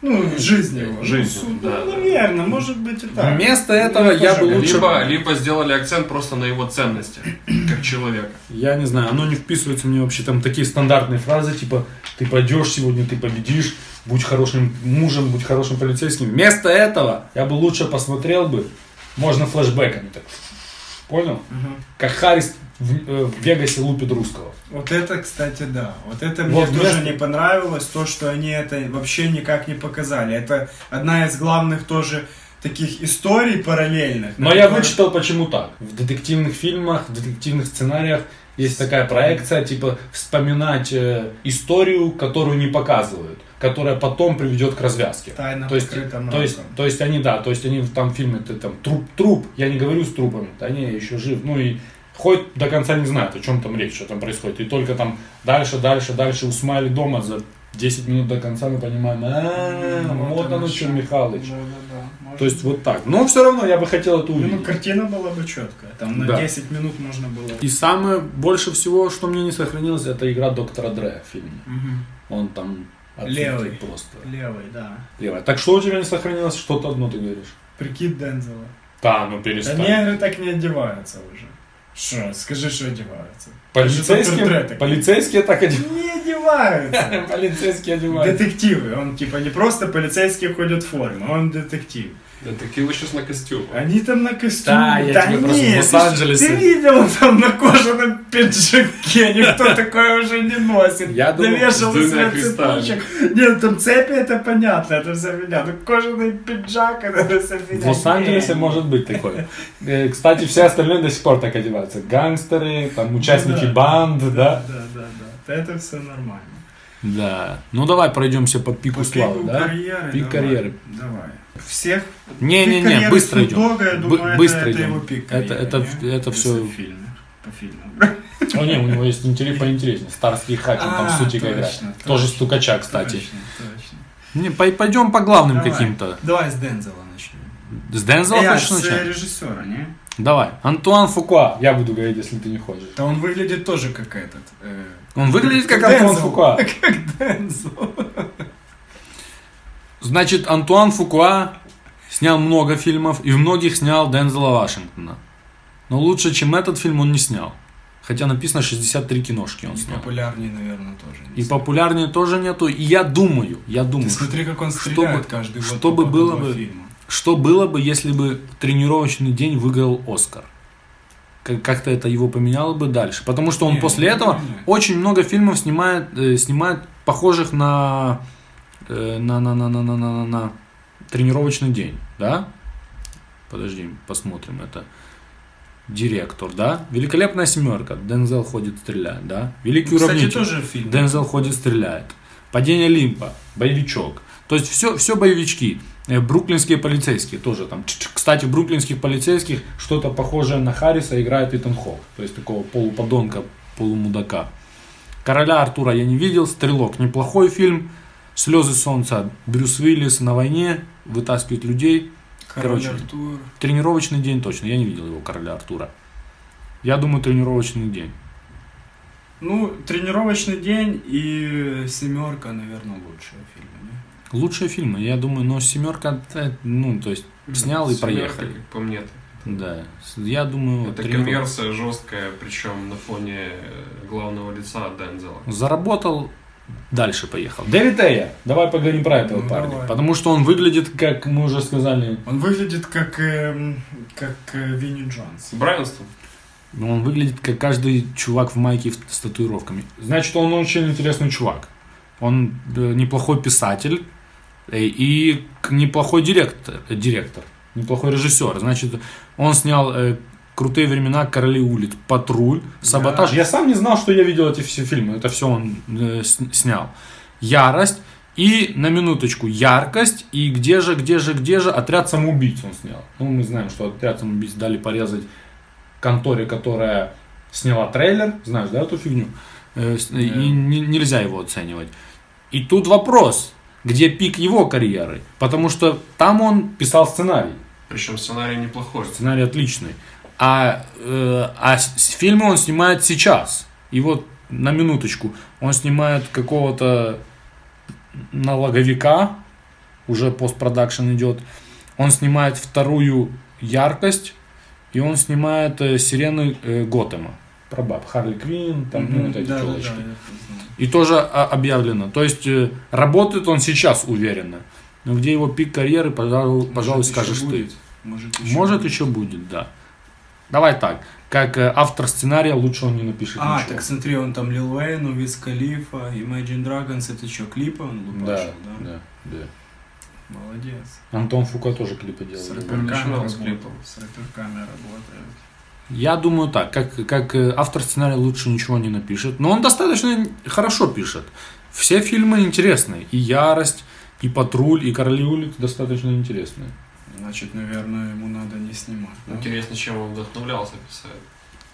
Ну, в жизни его. Жизнь, Ну, да, ну, да. наверное, может быть и так. Вместо этого я бы тоже лучше... Либо, либо сделали акцент просто на его ценности, как человека. Я не знаю, оно не вписывается мне вообще там такие стандартные фразы, типа ты пойдешь сегодня, ты победишь, будь хорошим мужем, будь хорошим полицейским. Вместо этого я бы лучше посмотрел бы, можно флешбеками так. Понял? Как Харрис в, э, в Вегасе лупит русского. Вот это, кстати, да. Вот это мне Вот тоже вместо- не понравилось, то, что они это вообще никак не показали. Это одна из главных тоже таких историй параллельных. Но я вычитал, почему так. В детективных фильмах, в детективных сценариях есть такая проекция, типа вспоминать э, историю, которую не показывают, которая потом приведет к развязке. Тайна то есть, то есть, то есть они, да, то есть они в там фильме, ты там труп, труп, я не говорю с трупами, они еще жив, ну и хоть до конца не знают, о чем там речь, что там происходит. И только там дальше, дальше, дальше у Смайли дома за 10 минут до конца мы понимаем, «А, Ну, вот оно что. Михалыч. Да, да, да. То есть вот так. Но все равно я бы хотел это Ну, увидеть. картина была бы четкая. Там на Да. 10 минут можно было. И самое больше всего, что мне не сохранилось, это игра доктора Дре в фильме. Он там Левый. просто. Левый, да. Левая. Так что у тебя не сохранилось? Что-то одно ты говоришь. Прикид Дензела. Да, ну Да перестань. негры так не одеваются уже. Что? Скажи, что одеваются. Полицейские, полицейские так одеваются. Не одеваются. Полицейские одеваются. Детективы. Он типа не просто полицейские ходят в форме, он детектив. Детективы сейчас на костюм. Они там на костюме. Да, я тебе просто в нет, ты ж- Лос-Анджелесе. Ты видел там на кожаном пиджаке, никто такое уже не носит. Я думал, с двумя цепочек. Нет, там цепи, это понятно, это все меня. Ну кожаный пиджак, это все меня. В Лос-Анджелесе может быть такое. Э, Кстати, все остальные до сих пор так одеваются. Гангстеры, там участники да. банд, да? Да, да, да. Это все нормально. Да. Ну давай пройдемся по пику славы, да? карьеры. Пик карьеры. Давай. Всех. Не-не-не, Пик карьеры быстро идем. Я Бы- думаю, это- быстро это идем. его пик Это, это, не? это Если все... в фильме. По фильму. О, не, у него есть интерес поинтереснее. Старский хак, он там А, точно, играет. точно. Тоже стукача, кстати. Точно, точно. Не, пой- пойдем по главным Давай. каким-то. Давай с Дензела начнем. С Дензела Я хочешь с э, начать? режиссера, не? Давай. Антуан Фукуа. Я буду говорить, если ты не хочешь. Да он выглядит тоже как этот. э, Он выглядит как Дензел. Антуан Фукуа. Как Дензел. Значит, Антуан Фукуа снял много фильмов, и в многих снял Дензела Вашингтона. Но лучше, чем этот фильм, он не снял. Хотя написано 63 киношки он И снял. популярнее, наверное, тоже. не И знаю. популярнее тоже нету. И я думаю, я думаю, Ты смотри, как он чтобы- стреляет каждый год. чтобы было бы- фильма. что было бы, если бы тренировочный день выиграл Оскар. Как- Как-то это его поменяло бы дальше. Потому что он Не, после не этого поменяет. очень много фильмов снимает, э, снимает похожих на, на, на, на, на, на, на, на, на тренировочный день. Да? Подожди, посмотрим это. Директор, да? Великолепная семерка. Дензел ходит, стреляет, да? Великий Кстати, уравнитель. тоже фильм. Дензел ходит, стреляет. Падение Лимпа, боевичок. То есть все, все боевички. Э, Бруклинские полицейские тоже там. Кстати, в бруклинских полицейских что-то похожее на Харриса играет Итан Хок. То есть такого полуподонка, полумудака. Короля Артура я не видел. Стрелок неплохой фильм. Слезы солнца. Брюс Уиллис на войне вытаскивает людей. Король короче. Артур. Тренировочный день точно. Я не видел его короля Артура. Я думаю, тренировочный день. Ну, тренировочный день и семерка, наверное, лучшие фильмы. не? Лучшие фильмы, я думаю, но семерка, ну, то есть, снял и Семерка, проехали. Как по мне. Да, я думаю, Это тренировка. коммерция жесткая, причем на фоне главного лица Дензела. Заработал, дальше поехал. Дэвид Эйя, давай поговорим про этого Ну, парня. давай. Потому что он выглядит, как мы уже сказали, Он выглядит как, эм, как э, Винни Джонс. Брайанстон. ну, он выглядит как каждый чувак в майке с татуировками. Значит, он очень интересный чувак. Он э, неплохой писатель э, и неплохой директор, э, директор, неплохой режиссер. Значит, он снял э, крутые времена Короли улиц, Патруль, Саботаж. Я сам не знал, что я видел эти все фильмы. Это все он э, снял. Ярость и на минуточку яркость и где же, где же, где же отряд самоубийц он снял. Ну, мы знаем, что отряд самоубийц дали порезать конторе, которая сняла трейлер, знаешь, да, эту фигню, Э, с- и не- нельзя его оценивать. И тут вопрос, где пик его карьеры, потому что там он писал сценарий, Причем сценарий неплохой. сценарий отличный, а, э, а фильмы он снимает сейчас. И вот на минуточку, он снимает какого-то налоговика, уже постпродакшн идет, он снимает вторую яркость, и он снимает э, сирены э, Готэма. Про баб. Харли Квин, там, ну, вот эти да, да, да, знаю. И тоже а, объявлено. То есть э, работает он сейчас уверенно. Но где его пик карьеры, пожалуй, пожалуй скажешь еще ты. будет. Может, еще Может будет. еще будет, да. Давай так, как э, автор сценария лучше он не напишет А, ничего. так смотри, он там Лил Уэйн, Виз Калифа, Imagine Dragons, это что, клипы он Да, лупашил, да? да, да. Молодец. Антон Фука тоже клипы С делал. рэперами рэперками с работал. С рэперками работает. Я думаю так, как, как э, автор сценария лучше ничего не напишет, но он достаточно хорошо пишет. Все фильмы интересные, и «Ярость», и «Патруль», и «Короли улиц» достаточно интересные. Значит, наверное, ему надо не снимать. да? Интересно, чем он вдохновлялся писать.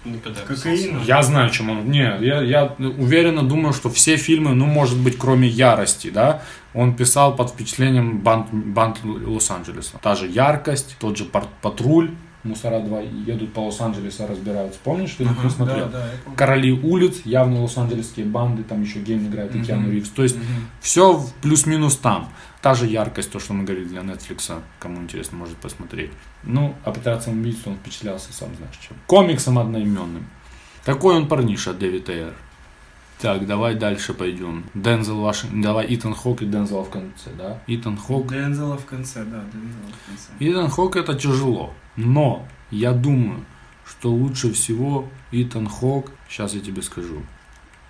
Никогда сценарий. Я знаю, чем он... Не, я, я уверенно думаю, что все фильмы, ну, может быть, кроме «Ярости», да, он писал под впечатлением банд, банд Лос-Анджелеса. Та же «Яркость», тот же «Патруль», «Мусора 2» едут по Лос-Анджелесу, разбираются. Помнишь, ты Ага, не смотрел? Да, да. Короли улиц, явно лос-анджелесские банды, там еще Гейм играет и. Киану Ривз. То есть Мгм. все плюс-минус там. Та же яркость, то, что мы говорили для Netflix, кому интересно, может посмотреть. Ну, а пытаться убийцу он впечатлялся, сам знаешь чем. Комиксом одноименным. Такой он парниша, Дэвид Эйр. Так, давай дальше пойдем. Дензел Вашингтон, давай Итан Хок и Дензел в конце, да? Итан Хок. Дензела в конце, да, Дензела в конце. Итан Хок это тяжело. Но я думаю, что лучше всего Итан Хок, сейчас я тебе скажу.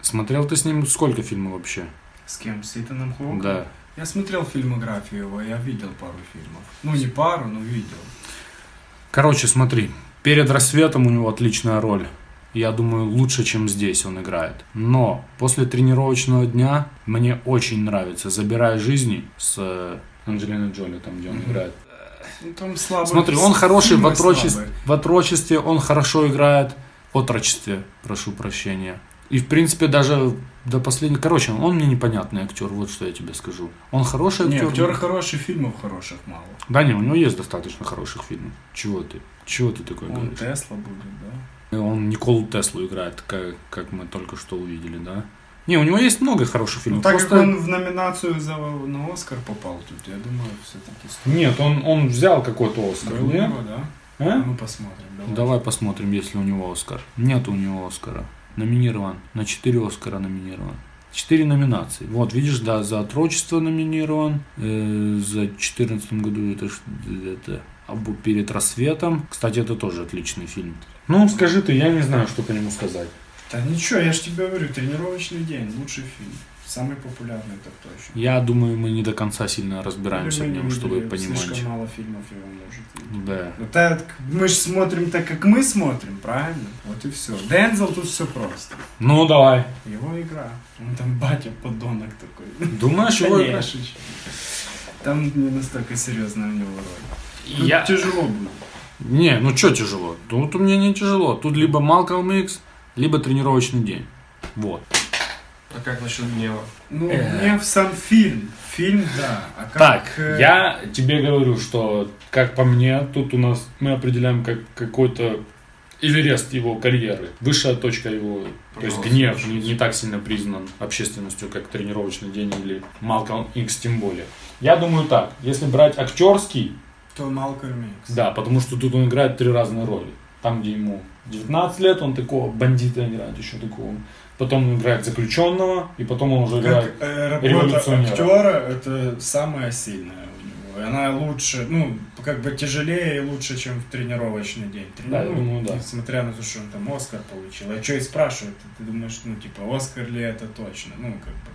Смотрел ты с ним сколько фильмов вообще? С кем? С Итаном Хоком? Да. Я смотрел фильмографию его, я видел пару фильмов. Ну, не пару, но видел. Короче, смотри. Перед рассветом у него отличная роль. Я думаю, лучше, чем здесь он играет. Но после тренировочного дня мне очень нравится «Забирая жизни» с э, Анджелиной Джоли, там, где он играет. Ну, там слабо. Смотри, он хороший в, отрочестве, в отрочестве, он хорошо играет. Отрочестве, прошу прощения. И, в принципе, даже до последнего... Короче, он мне непонятный актер, вот что я тебе скажу. Он хороший Не, актер. актер хороший, фильмов хороших мало. Да не, у него есть достаточно хороших фильмов. Чего ты? Чего ты такой Он говоришь? Тесла будет, да? Он Николу Теслу играет, как, как мы только что увидели, да? Не, у него есть много хороших Ну, фильмов. так просто... как он в номинацию за, на Оскар попал тут, я думаю, все-таки Нет, он, он взял какой-то Оскар, у нет? да? А? Ну, посмотрим. Давай. Давай посмотрим, есть ли у него Оскар. Нет у него Оскара. Номинирован. На 4 Оскара номинирован. Четыре номинации. Вот, видишь, да, за отрочество номинирован. э, за 2014 году это, это «Абу перед рассветом. Кстати, это тоже отличный фильм. Ну, скажи ты, я не знаю, что по нему сказать. Да ничего, я же тебе говорю, тренировочный день, лучший фильм. Самый популярный, так точно. Я думаю, мы не до конца сильно разбираемся в нем, чтобы понимать. Слишком мало фильмов его может. Да. Ну, так, мы же смотрим так, как мы смотрим, правильно? Вот и все. Дензел тут все просто. Ну, давай. Его игра. Он там батя подонок такой. Думаешь, его игра? Там не настолько серьезная у него роль. Тут Я... тяжело будет. Не, ну что тяжело? Тут у меня не тяжело. Тут либо Малкольм Икс, либо тренировочный день. Вот. А как насчет гнева? Ну, мне в сам фильм. Фильм, да. А как, Так, э, я тебе говорю, что, как по мне, тут у нас мы определяем как какой-то Эверест его карьеры, высшая точка его, то есть Пожалуйста, гнев не, пожалуйста. не так сильно признан общественностью, как тренировочный день или Малкольм Икс тем более. Я думаю так, если брать актерский, То Малкольм Икс. да, потому что тут он играет три разные роли. Там, где ему 19 лет, он такого бандита играет, еще такого. Потом он играет заключенного, и потом он уже играет Как э, революционера. актера, это самая сильная у него. Она лучше, ну, как бы тяжелее и лучше, чем в тренировочный день. Трени- Да, я ну, думаю, да. Несмотря на то, что он там Оскар получил. А что и спрашивают, ты думаешь, ну, типа, Оскар ли это точно? Ну, как бы,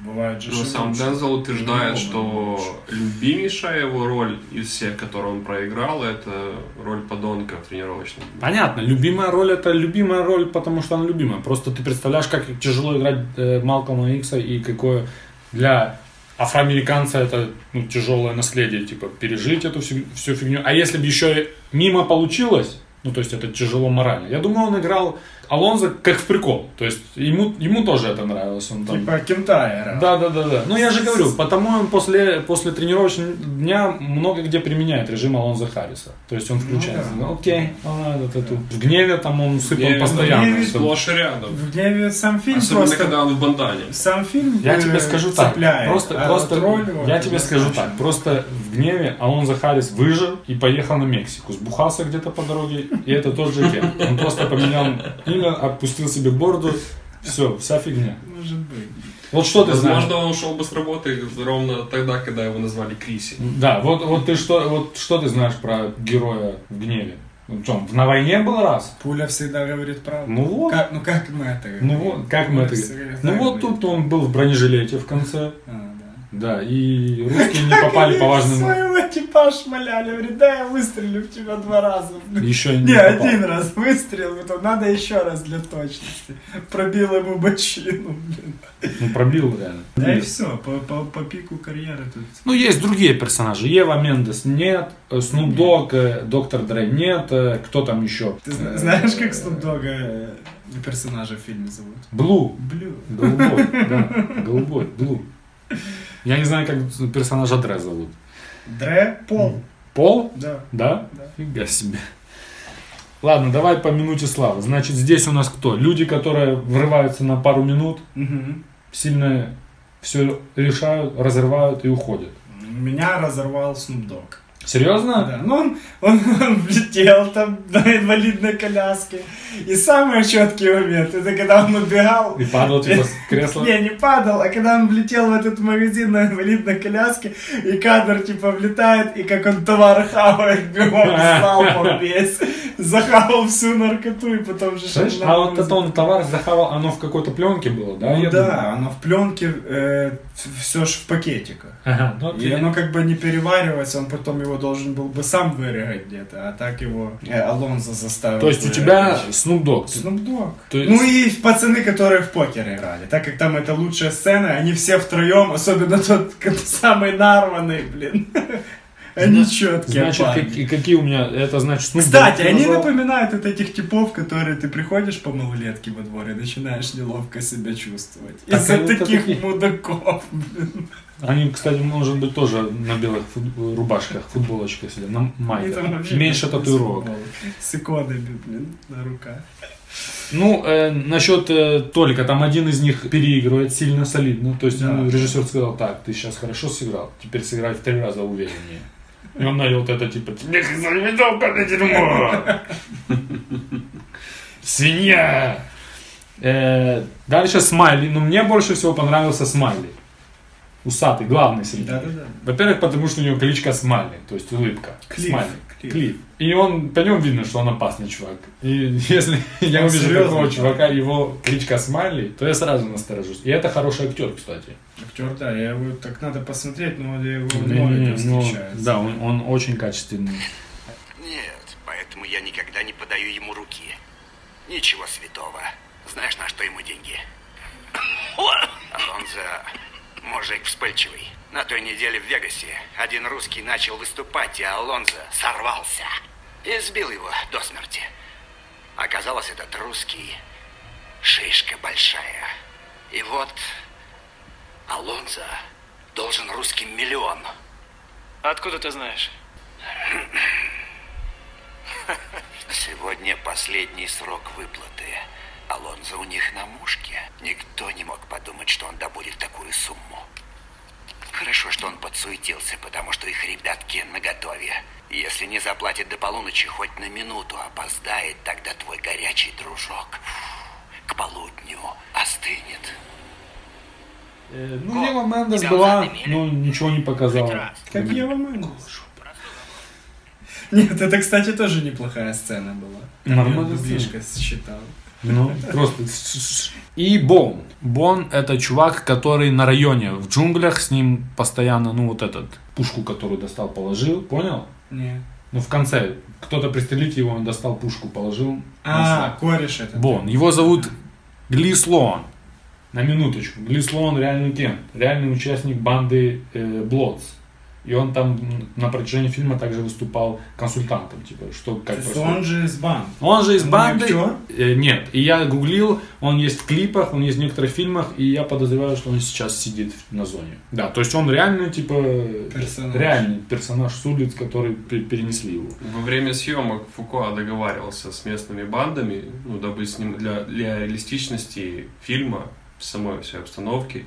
бывает же Но сам лучше. Дензел утверждает, Ну, что лучше. любимейшая его роль из всех, которые он проиграл, это роль подонка в тренировочном. Понятно, любимая роль это любимая роль, потому что она любимая. Просто ты представляешь, как тяжело играть э, Малкольма Икса и какое для афроамериканца это ну, тяжелое наследие, типа пережить эту всю, всю фигню. А если бы еще мимо получилось, ну то есть это тяжело морально. Я думаю, он играл Алонзо как в прикол. То есть ему, ему тоже это нравилось. Он там... Типа Кентайра. Да, да, да, да. Ну я же говорю, потому он после, после тренировочного дня много где применяет режим Алонзо Харриса. То есть он включается. да. Ну, окей, ладно, вот эту. В гневе там он сыпал Гневе, постоянно. гневе чтобы- Сплошь рядом. В гневе сам фильм Особенно, просто... когда он в бандане. Сам фильм Я э, тебе скажу так, просто, а просто роль я тебе скажу так, просто в гневе Алонзо Харрис выжил и поехал на Мексику, сбухался где-то по дороге, и это тот же Кен. Он просто поменял имя, опустил себе бороду, все, вся фигня. Может быть. Вот что ты знаешь? Возможно, он ушел бы с работы ровно тогда, когда его назвали Криси. Да, вот, вот ты что, вот что ты знаешь про героя в гневе? В чем? В на войне был раз? Пуля всегда говорит правду. Ну вот. Как, ну как мы это Ну говорим? вот, как мы это... всегда Ну вот тут он был в бронежилете в конце. А, да. И русские не попали по важным... Своего экипаж маляли, говорит, да я выстрелю в тебя два раза. Еще Не, не попал. один раз выстрел, потом надо еще раз для точности. Пробил ему бочину, блин. Ну, пробил реально. Да и все, по, по, по пику карьеры тут. Ну, есть другие персонажи. Ева Мендес нет, э, Snoop Dogg, э, Доктор Дрей нет, э, кто там еще? Ты зна- знаешь, как Snoop Dogg э, персонажа в фильме зовут? Блу. Блю. Голубой, да, голубой, Блу. Я не знаю, как персонажа Дре зовут. Дре Пол. Пол? Да. Да? Да. Фига себе. Ладно, давай по минуте славы. Значит, здесь у нас кто? Люди, которые врываются на пару минут, Мгм. сильно все решают, разрывают и уходят. Меня разорвал Snoop Dogg. Серьезно? Да, ну он, он, он влетел там на инвалидной коляске. И самый четкий момент, это когда он убегал. И падал типа с кресла. Не, не падал, а когда он влетел в этот магазин на инвалидной коляске, и кадр типа влетает, и как он товар хавает, бегом залпом весь, захавал всю наркоту, и потом же... Шел а вот это он товар захавал, оно в какой-то пленке было, да? Ну да, оно в пленке, все ж в пакетиках. Ага, ну И оно как бы не переваривается, он потом его должен был бы сам вырыгать где-то, а так его э, Алонзо заставил. То есть у тебя Dogg. То есть- Ну и пацаны, которые в покер играли. Так как там это лучшая сцена, они все втроем, особенно тот самый нарванный, блин. Они четкие Значит, как- и какие у меня, это значит Snoop Кстати, они назвал? напоминают вот этих типов, которые ты приходишь по малолетке во дворе, начинаешь неловко себя чувствовать. Так Из-за таких такие. мудаков, блин. Они, кстати, может быть, тоже на белых фут- рубашках, футболочках сидят, на майках. Меньше татуировок. С иконами, блин, на руках. Ну, э, насчет э, Толика, там один из них переигрывает сильно, солидно. То есть Да. ему режиссер сказал, так, ты сейчас хорошо сыграл, теперь сыграй в три раза увереннее. И он начал вот это типа, тебе заведал это дерьмо. Свинья. Э, дальше Смайли. Ну, мне больше всего понравился Смайли. Усатый, главный среди них. Да-да-да. Во-первых, потому что у него кличка Смайли, то есть улыбка. Клифф, Смайли. Клифф. Клифф. И он, по нему видно, что он опасный чувак. И если я увижу серьезный такого чувак. чувака, его кличка Смайли, то я сразу насторожусь. И это хороший актер, кстати. Актер, да, я его так надо посмотреть, но я его Не-не-не, много ну, встречается. да, он, он очень качественный. Нет, поэтому я никогда не подаю ему руки. Ничего святого. Знаешь, на что ему деньги? Алонзо мужик вспыльчивый. На той неделе в Вегасе один русский начал выступать, и Алонзо сорвался. И сбил его до смерти. Оказалось, этот русский шишка большая. И вот Алонзо должен русским миллион. Откуда ты знаешь? Сегодня последний срок выплаты. Алонзо у них на мушке. Никто не мог подумать, что он добудет такую сумму. Хорошо, что он подсуетился, потому что их ребятки наготове. Если не заплатит до полуночи хоть на минуту опоздает, тогда твой горячий дружок фу, к полудню остынет. Э, ну, Ева Мендес была, но ничего не показала. Как Ева Мендес. Нет, это, кстати, тоже неплохая сцена была. Там Нормально дублишка считал. Ну, просто... И Бон. Бон это чувак, который на районе, в джунглях, с ним постоянно, ну, вот этот, пушку, которую достал, положил, понял? Не. Ну, в конце, кто-то пристрелить его, он достал пушку, положил. А, кореш это. Бон. Его зовут Гли Слоан. На минуточку. Гли Слоан реальный кент. Реальный участник банды э. И он там на протяжении фильма также выступал консультантом, типа, что как То есть происходит. он же из банд. Он же из Он не банды. актер? Э, нет. И я гуглил, он есть в клипах, он есть в некоторых фильмах, и я подозреваю, что он сейчас сидит на зоне. Да, то есть он реальный, типа, Персонаж. реальный персонаж с улиц, который пе- перенесли его. Во время съемок Фуко договаривался с местными бандами, ну, дабы с ним для, для реалистичности фильма, самой всей обстановки,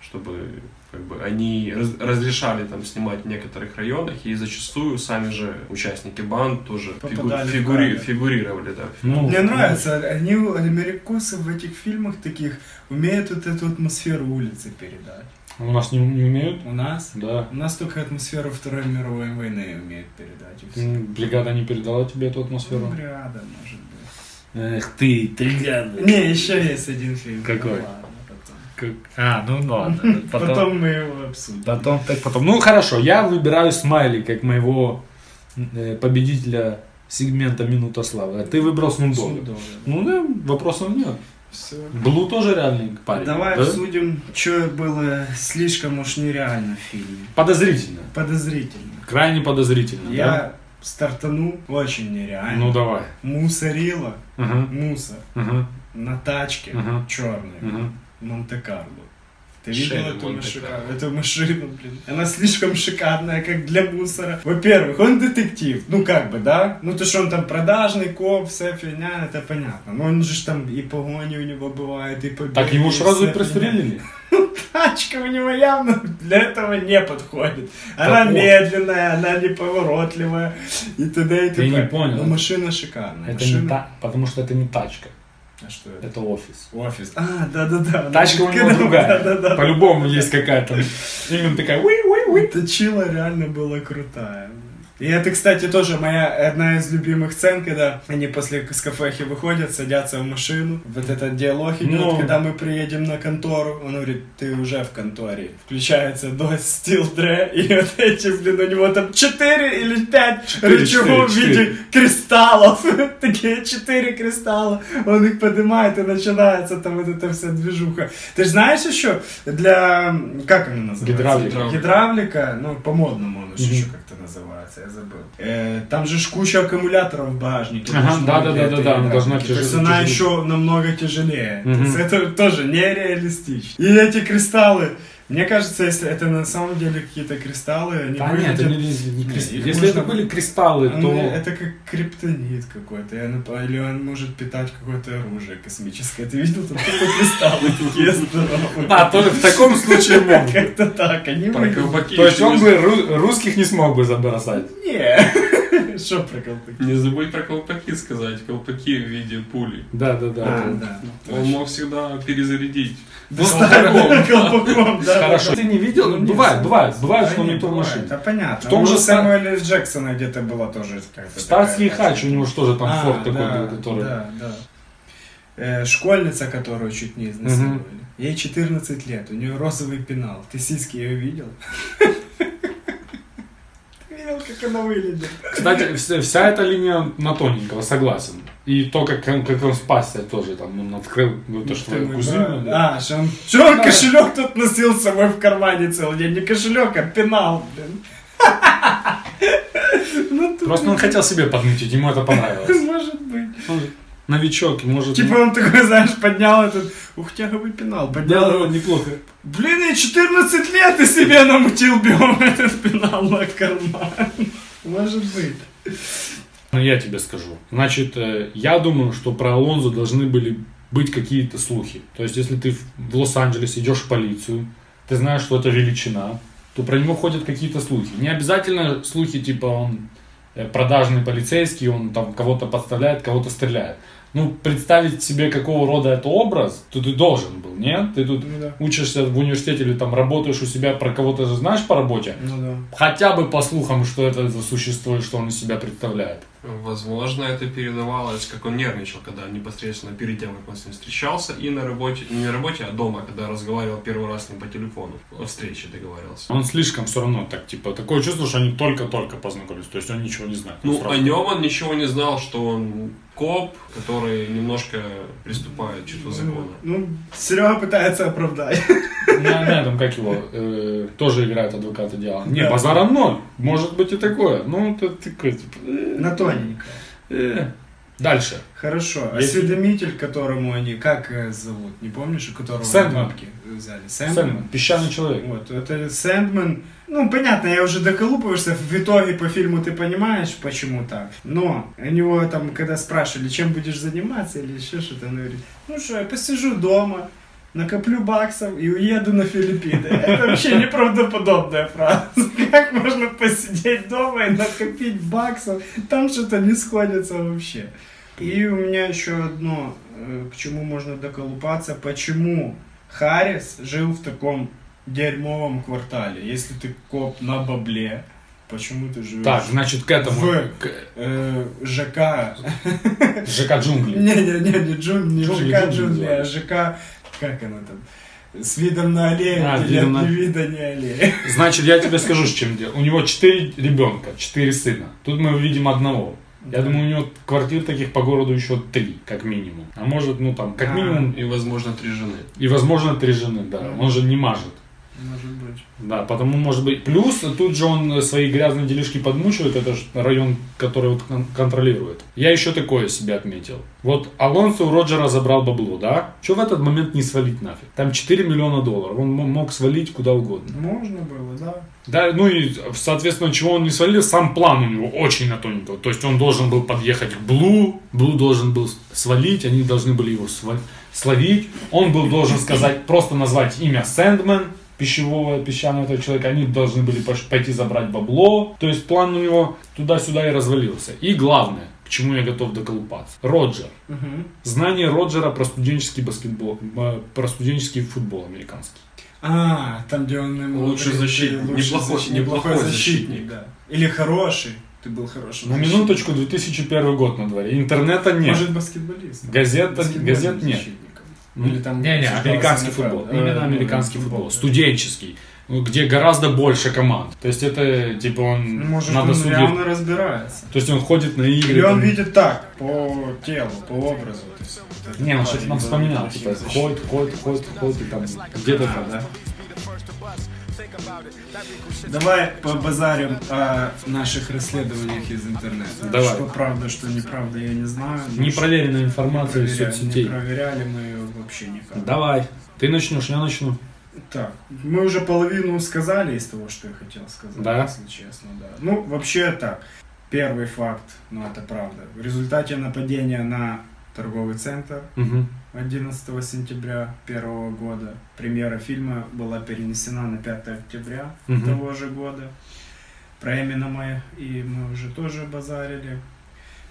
чтобы как бы, они раз- разрешали там снимать в некоторых районах, и зачастую сами же участники банд тоже фигу- фигури- фигурировали, да. Ну, Мне нравится, они, америкосы в этих фильмах таких умеют вот эту атмосферу улицы передать. У нас не, не умеют? У нас? Да. У нас только атмосферу Второй мировой войны умеют передать. Бригада не передала тебе эту атмосферу? Ну, Бригада, может быть. Эх ты, бригада. Не, еще есть один фильм. Какой? Ну, потом. А, ну ладно. Потом, мы его обсудим. Потом, так потом. Ну хорошо, я выбираю смайли как моего э, победителя сегмента Минута Славы. А ты выбрал Снудога. Снудога. Ну да, вопросов нет. Все. Блу тоже реальный парень. Давай да? обсудим, что было слишком уж нереально в фильме. Подозрительно. Подозрительно. Крайне подозрительно. Я да? стартану очень нереально. Ну давай. Мусорила, Ага, мусор, ага, на тачке Ага. черной, ага. Монте-Карло. Ты видел эту машину? Монте-Карло. Эту машину, блин. Она слишком шикарная, как для мусора. Во-первых, он детектив. Ну, как бы, да? Ну, то, что он там продажный коп, вся фигня, это понятно. Но он же там и погони у него бывает, и побеги. Так его сразу и пристрелили. фигня. Тачка у него явно для этого не подходит. Она Так вот. медленная, она неповоротливая. И т.д. и т.п. не понял. Но машина шикарная. Это машина... не та, потому что это не тачка, А что это? это офис. Офис. А, да-да-да. Тачка у него другая. Да-да-да. По-любому есть какая-то. Именно такая. уи уи уи Точила реально была крутая. И это, кстати, тоже моя одна из любимых сцен, когда они после с кафехи выходят, садятся в машину. Вот этот диалог идет, Ну. когда мы приедем на контору. Он говорит, ты уже в конторе. Включается до Dre, и вот эти, блин, у него там 4 или 5 Четыре, рычагов в четыре, виде четыре. кристаллов. Такие 4 кристалла. Он их поднимает, и начинается там вот эта вся движуха. Ты же знаешь еще, для... Как она называется? Гидравлика. Гидравлика, ну, по-модному он еще, еще как-то называется, я забыл. Э, там же ж куча аккумуляторов в багажнике. Ага, должно да-да-да-да-да, быть для этой она должна гидравлики. То есть тяжелее- она тяжелее. еще намного тяжелее. То Мгм. есть это тоже нереалистично. И эти кристаллы, мне кажется, если это на самом деле какие-то кристаллы, они Да нет, выглядят- это не, не крист- Не, их Если это можно- были кристаллы, Ну, то... Это как криптонит какой-то, или он может питать какое-то оружие космическое. Ты видел, там тупо кристаллы такие здоровые. А, тоже в таком случае мог. Как-то так, они Про выглядят- колпаки. То есть он бы ру- русских не смог бы забросать. Не. Что про колпаки? Не забудь про колпаки сказать. Колпаки в виде пули. Да, да, да. А, это- да. Он мог всегда перезарядить. Ну, Колпаком, колпаком, да. Хорошо. да. Ты не видел? Ну, бывает, бывает, бывает, да что не то в машине. Это понятно. В том У же Сэмюэля Л. Джексона где-то была тоже Статский такая хач, у него же тоже там А, форт такой да, был, который... Да, да. Э, школьница, которую чуть не изнасиловали. Ей 14 лет, у нее розовый пенал. Ты сиськи ее видел? Ты видел, как она выглядит? Кстати, вся, вся эта линия на тоненького, согласен. И то, как он, как он спасся тоже, там, он открыл, ну, то, что мой кузина. да. А, что он, что он Да. кошелек тут носил с собой в кармане целый день? Не кошелек, а пенал, блин. Ну, Просто он хотел себе подмутить, ему это понравилось. Может быть. Новичок, может... Типа он такой, знаешь, поднял этот ухтяговый пенал, поднял его. неплохо. Блин, я 14 лет и себе намутил биом этот пенал на карман. Может быть. Ну, я тебе скажу. Значит, э, я думаю, что про Алонзо должны были быть какие-то слухи. То есть, если ты в- Лос-Анджелес идешь в полицию, ты знаешь, что это величина, то про него ходят какие-то слухи. Не обязательно слухи, типа он э, продажный полицейский, он там кого-то подставляет, кого-то стреляет. Ну, представить себе, какого рода это образ, то ты должен был, нет? Ты тут Ну да. учишься в университете или там работаешь у себя, про кого-то знаешь по работе? Ну да. Хотя бы по слухам, что это за существо и что он из себя представляет. Возможно, это передавалось, как он нервничал, когда непосредственно перед тем, как он с ним встречался, и на работе, не на работе, а дома, когда разговаривал первый раз с ним по телефону, о встрече договаривался. Он слишком все равно так, типа, такое чувство, что они только-только познакомились, то есть он ничего не знает. Ну, сразу- о нем он ничего не знал, что он коп, который немножко приступает к чувству закона. Ну, Серега пытается оправдать. На, на этом, как его, э, тоже играет адвоката дела. Не, Да. базара ноль, может быть и такое. Ну, это такое, типа... э, На тоненько. э. Дальше. Хорошо. Если- Осведомитель, которому они, как э, зовут, не помнишь, у которого Сэндман. бабки взяли? Сэндман. Сэндман, песчаный человек. Вот, это Сэндман. Ну, понятно, я уже доколупываешься, в итоге по фильму ты понимаешь, почему так. Но у него там, когда спрашивали, чем будешь заниматься или еще что-то, он говорит, ну что, я посижу дома, накоплю баксов и уеду на Филиппины. Это вообще неправдоподобная фраза. Как можно посидеть дома и накопить баксов? Там что-то не сходится вообще. И у меня еще одно, э, к чему можно доколупаться, почему Харрис жил в таком дерьмовом квартале. Если ты коп на бабле, почему ты живешь Так, значит, к этому. в к- э, ЖК? ЖК джунгли. Не-не-не, не джун, не Джунгли, ЖК джунгли джунгли, а. ЖК, как оно там? С видом на аллею А, или видом на- вида не аллеи. Значит, я тебе скажу, с чем дело. У него четыре ребенка, четыре сына. Тут мы видим одного. Я думаю, у него квартир таких по городу еще три, как минимум. А может, ну там, как А. минимум, И, возможно, три жены. и возможно три жены, да. Он же не мажет. Может быть. Да, потому может быть. Плюс тут же он свои грязные делишки подмучивает, это же район, который вот кон- контролирует. Я еще такое себе отметил. Вот Алонсо у Роджера забрал бабло, да? Че в этот момент не свалить нафиг? Там 4 миллиона долларов, он мог свалить куда угодно. Можно было, да. Да, ну и, соответственно, чего он не свалил, сам план у него очень на тоненького. То есть он должен был подъехать к Блу, Блу должен был свалить, они должны были его сва- словить. Он был должен сказать, просто назвать имя Сэндмен, пищевого, песчаного этого человека, они должны были пойти забрать бабло. То есть план у него туда-сюда и развалился. И главное, к чему я готов доколупаться. Роджер. Знание Роджера про студенческий баскетбол, про студенческий футбол американский. А, там, где он ему... Лучший защитник. лучший Неплохой- защитник, неплохой защитник. да. Или хороший. Ты был хорошим На минуточку 2001 год на дворе. Интернета нет. Может, баскетболист. Газета- Баскетбольным газет нет. Защитником. Или там не, не, обсуждался американский NFL. футбол. Э, Именно ну, американский футбол. да. Студенческий. ну, Где гораздо больше команд. То есть это типа он Ну, Может, надо он судить. реально разбирается. То есть он ходит на игры. Или он там- видит так, по телу, по образу. Есть, вот Не, он что-то нам вспоминал. Типа ходит, ходит, ходит, ходит и там где-то там, да? Давай побазарим о наших расследованиях из интернета. Давай. Что правда, что неправда, я не знаю. Непроверенная что- информация из проверяли- соцсетей. Не проверяли мы вообще никак. Давай. Ты начнешь, я начну. Так, мы уже половину сказали из того, что я хотел сказать, Да? если честно, да. Ну, вообще так, первый факт, ну это правда. В результате нападения на торговый центр Мгм. 11 сентября первого года премьера фильма была перенесена на 5 октября Мгм. того же года. Про Эминема и мы уже тоже базарили.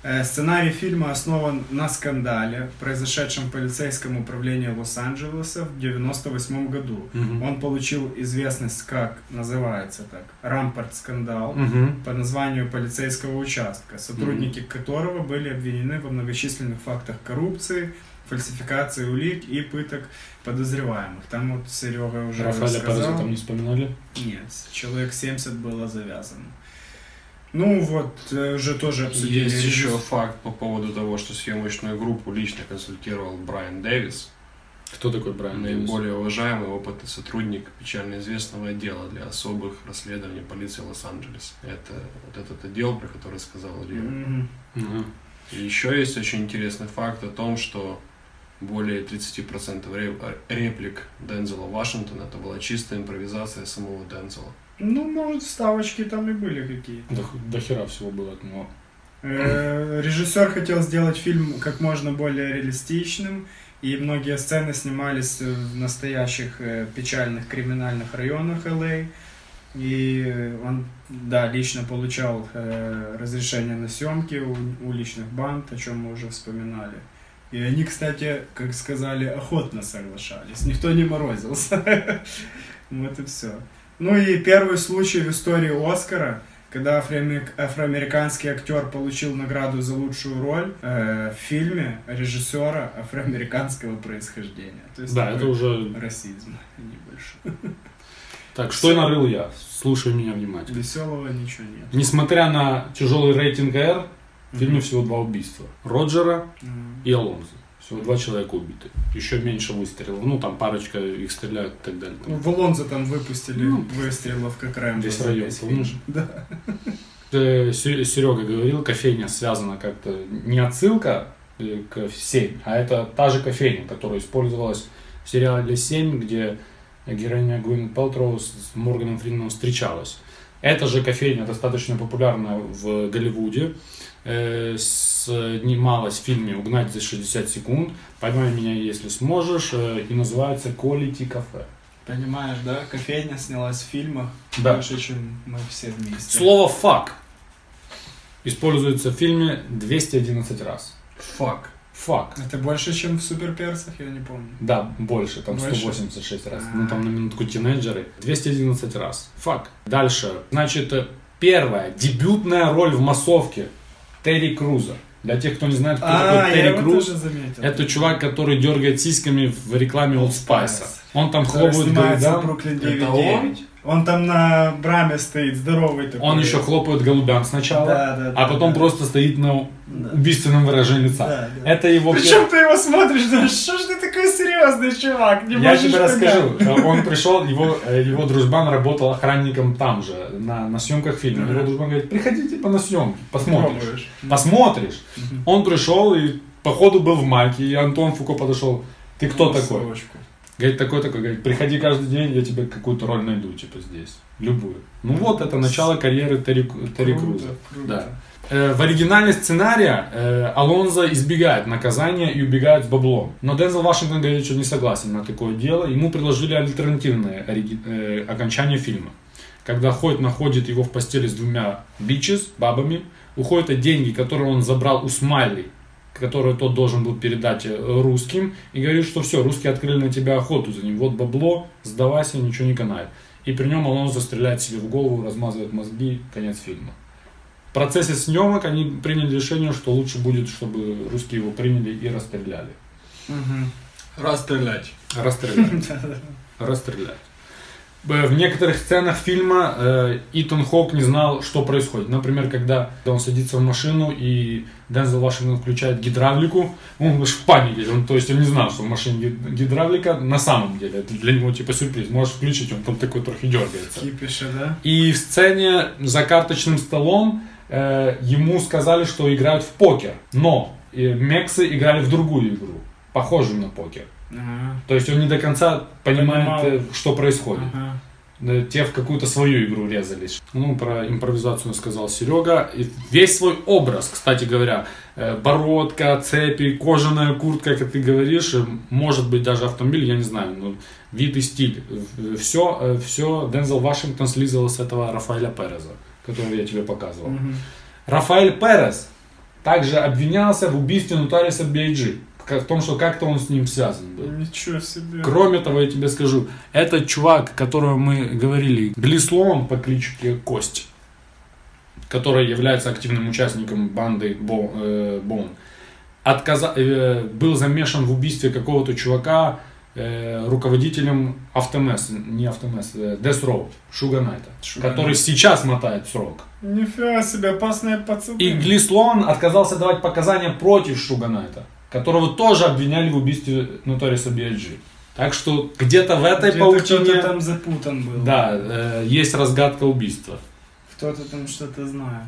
Э, Сценарий фильма основан на скандале, произошедшем в полицейском управлении Лос-Анджелеса в 98 году. Мгм. Он получил известность как, называется так, Рампорт-скандал Мгм. по названию полицейского участка, сотрудники которого были обвинены во многочисленных фактах коррупции, фальсификации улик и пыток подозреваемых. Там вот Серега уже Рафаэля рассказал. там не вспоминали? Нет, человек 70 было завязано. Ну вот, э, уже тоже обсудили. Есть еще факт по поводу того, что съемочную группу лично консультировал Брайан Дэвис, Кто такой Брайан Дэвис? наиболее уважаемый опытный сотрудник печально известного отдела для особых расследований полиции Лос-Анджелеса. Это вот этот отдел, про который сказал Илья. Ага. И еще есть очень интересный факт о том, что более 30% ре- реплик Дензела Вашингтона это была чистая импровизация самого Дензела. Ну, может, вставочки там и были какие-то. До, до хера всего было от него. Э, Режиссер хотел сделать фильм как можно более реалистичным, и многие сцены снимались в настоящих э, печальных криминальных районах Л.А. И он, да, лично получал э, разрешение на съемки у уличных банд, о чем мы уже вспоминали. И они, кстати, как сказали, охотно соглашались. Никто не морозился. Вот и все. Ну и первый случай в истории Оскара, когда афроамер- афроамериканский актер получил награду за лучшую роль э, в фильме режиссера афроамериканского происхождения. То есть Да, это уже... расизм небольшой. Так, что и нарыл я? Слушай меня внимательно. Веселого ничего нет. Несмотря на тяжелый рейтинг R, в фильме всего два убийства. Роджера и Алонзо. Всего два человека убиты. Еще меньше выстрелов. Ну, там парочка их стреляют и так далее. Ну, в Алонзо там выпустили Ну, выстрелов, как Рэмбо. весь район. Да. Серега говорил, кофейня связана как-то не отсылка э, к 7, а это та же кофейня, которая использовалась в сериале 7, где героиня Гвин Пелтроу с Морганом Фрименом встречалась. Эта же кофейня достаточно популярна в Голливуде. Э, Снималась в фильме «Угнать за 60 секунд». Поймай меня, если сможешь. э, И называется «Quality Cafe». Понимаешь, да? Кофейня снялась в фильмах Да. больше, чем мы все вместе. Слово «фак» используется в фильме 211 раз. Фак. Фак. Это больше, чем в суперперсах, я не помню. Да, больше, там Больше? 186 раз. А. Ну, там на минутку тинейджеры. 211 раз. Фак. Дальше. Значит, э, первая дебютная роль в массовке Терри Круза. Для тех, кто не знает, кто А, такой я Терри его Круз, это чувак, который дергает сиськами в рекламе Old Spice. Он там хлопает. Бруклин Это 9 Он там на браме стоит, здоровый такой. Он еще хлопает голубям сначала, Да, да, а да, потом да. просто стоит на убийственном выражении лица. Да, да. Это его Причем ты его смотришь, думаешь, что ж ты такой серьезный чувак, не Я тебе понять?» расскажу. Э, Он пришел, его, э, его дружбан работал охранником там же, на, на съемках фильма. Его дружбан говорит, приходи типа на съемки, посмотришь. Попробуешь. Посмотришь. Он пришел и походу был в майке, и Антон Фуко подошел. Ты кто такой? Массовочку. Говорит, такой-такой. Говорит, приходи каждый день, я тебе какую-то роль найду, типа здесь. Любую. Ну вот, это начало карьеры Терри, Терри Круза. Да. Э, В оригинальной сценария э, Алонзо избегает наказания и убегает с баблом. Но Дензел Вашингтон говорит, что не согласен на такое дело. Ему предложили альтернативное ориги- э, окончание фильма. Когда Хойт находит его в постели с двумя бичес, бабами, уходят деньги, которые он забрал у Смайли, которые тот должен был передать э, русским, и говорит, что все, русские открыли на тебя охоту за ним. Вот бабло, сдавайся, ничего не канает. И при нем Алонзо стреляет себе в голову, размазывает мозги, конец фильма. В процессе съемок они приняли решение, что лучше будет, чтобы русские его приняли и расстреляли. Расстрелять. Расстрелять. Расстрелять. Э, В некоторых сценах фильма э, Итан Хок не знал, что происходит. Например, когда он садится в машину и Дензел Вашингтон включает гидравлику, он лишь в панике. Он, то есть он не знал, что в машине гид- гидравлика на самом деле. Это для него типа сюрприз. Можешь включить, он там такой трохи дергается. Кипиша, да? И в сцене за карточным столом э, ему сказали, что играют в покер. Но э, мексы играли в другую игру, похожую на покер. Ага. То есть он не до конца понимает, Понимал. э, что происходит. Ага. Э, Те в какую-то свою игру резались. Ну, про импровизацию сказал Серега. И весь свой образ, кстати говоря, э, бородка, цепи, кожаная куртка, как ты говоришь, может быть даже автомобиль, я не знаю, но вид и стиль. Все, все Дензел Вашингтон слизал с этого Рафаэля Переза, которого я тебе показывал. Рафаэль Перес также обвинялся в убийстве нотариуса Биэджи. В том, что как-то он с ним связан был. Ничего себе. Кроме того, я тебе скажу, этот чувак, которого мы говорили, Глислон по кличке Кость, который является активным участником банды Бо- э, Боун, отказа- э, был замешан в убийстве какого-то чувака э, руководителем Автомес, не Автомес, э, Death Row, Шуга Найта, Шуга который сейчас мотает срок. Нифига себе, опасные пацаны. И Глислон отказался давать показания против Шуга Найта, которого тоже обвиняли в убийстве Нотариуса Биаджи. Так что где-то в этой кто-то паутине там запутан был. да, э, есть разгадка убийства. Кто-то там что-то знает.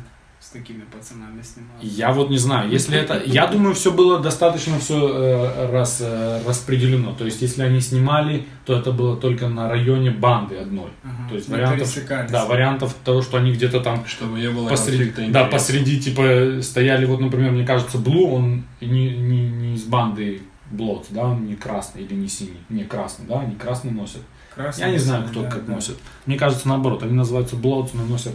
С такими пацанами снимался. Я вот не знаю, если это... Я думаю, все было достаточно все раз, э, распределено. То есть, если они снимали, то это было только на районе банды одной. Ага, То есть, не вариантов... Да, вариантов того, что они где-то там Чтобы не было посреди, да, посреди, типа, стояли, вот, например, мне кажется, Блу, он не, не, не из банды Блот, да, он не красный или не синий, не красный, да, они красный носят. Красный, Я не знаю, кто да, как да. носит. Мне кажется, наоборот, они называются Блотс, но носят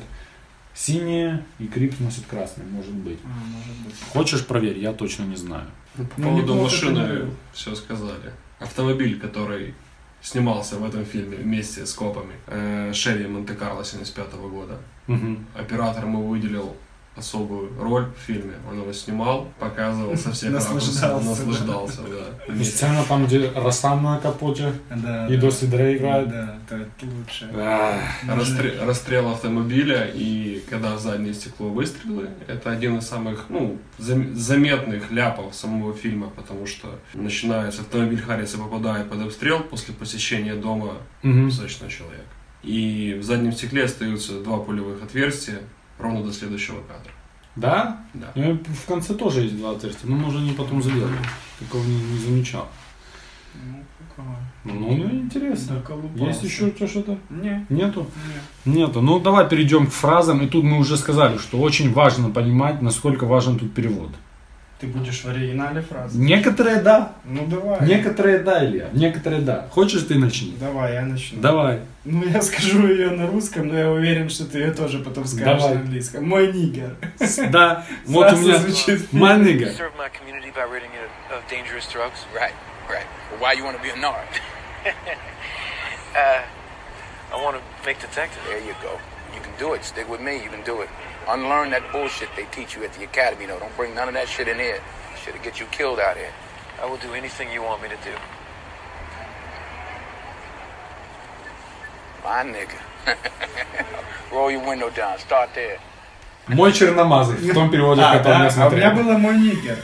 синие, и Крипс носит красный, может быть. А, может быть. Хочешь, проверь, я точно не знаю. По Ну, поводу неплохо ты машины все сказали. Автомобиль, который снимался в этом фильме вместе с копами, э, Шеви Монте-Карло 75 года. Мгм. Оператор ему выделил особую роль в фильме. Он его снимал, показывал со всех ракурсов, Наслаждался, наслаждался, да. И. Сцена там, где Рассам на капоте Да, и да. Доси Дре играет. Да, это лучше. Расстрел, расстрел автомобиля и когда в заднее стекло выстрелы, это один из самых ну, зам- заметных ляпов самого фильма, потому что начинается автомобиль Харриса попадает под обстрел после посещения дома мгм. достаточно человек. И в заднем стекле остаются два пулевых отверстия ровно до следующего кадра. Да? Да. Ну, в конце тоже есть два отверстия, но мы уже не потом заделали. Такого не, не замечал. Ну, какого? Ну, ну, интересно. Есть еще у тебя что-то? Не, Нету? не. Нету. Ну, давай перейдем к фразам. И тут мы уже сказали, что очень важно понимать, насколько важен тут перевод. Ты будешь в оригинале фразу? Некоторые да. Ну давай. Некоторые да, Илья. Некоторые да. Хочешь ты начни? Давай, я начну. Давай. Ну, я скажу ее на русском, но я уверен, что ты ее тоже потом скажешь Давай. на английском. Мой нигер. Да. Вот у меня звучит. I want to make detective. There you go. You can do it. Stick with me. You can do it. Unlearn that bullshit they teach you at the academy, though. Don't bring none of that shit in here. Shit'll get you killed out here. I will do anything you want me to do. My nigga. Roll your window down. Start there. Мой черномазый. В том переводе, в А, котором да? я а у меня смотрел. было мой нигер.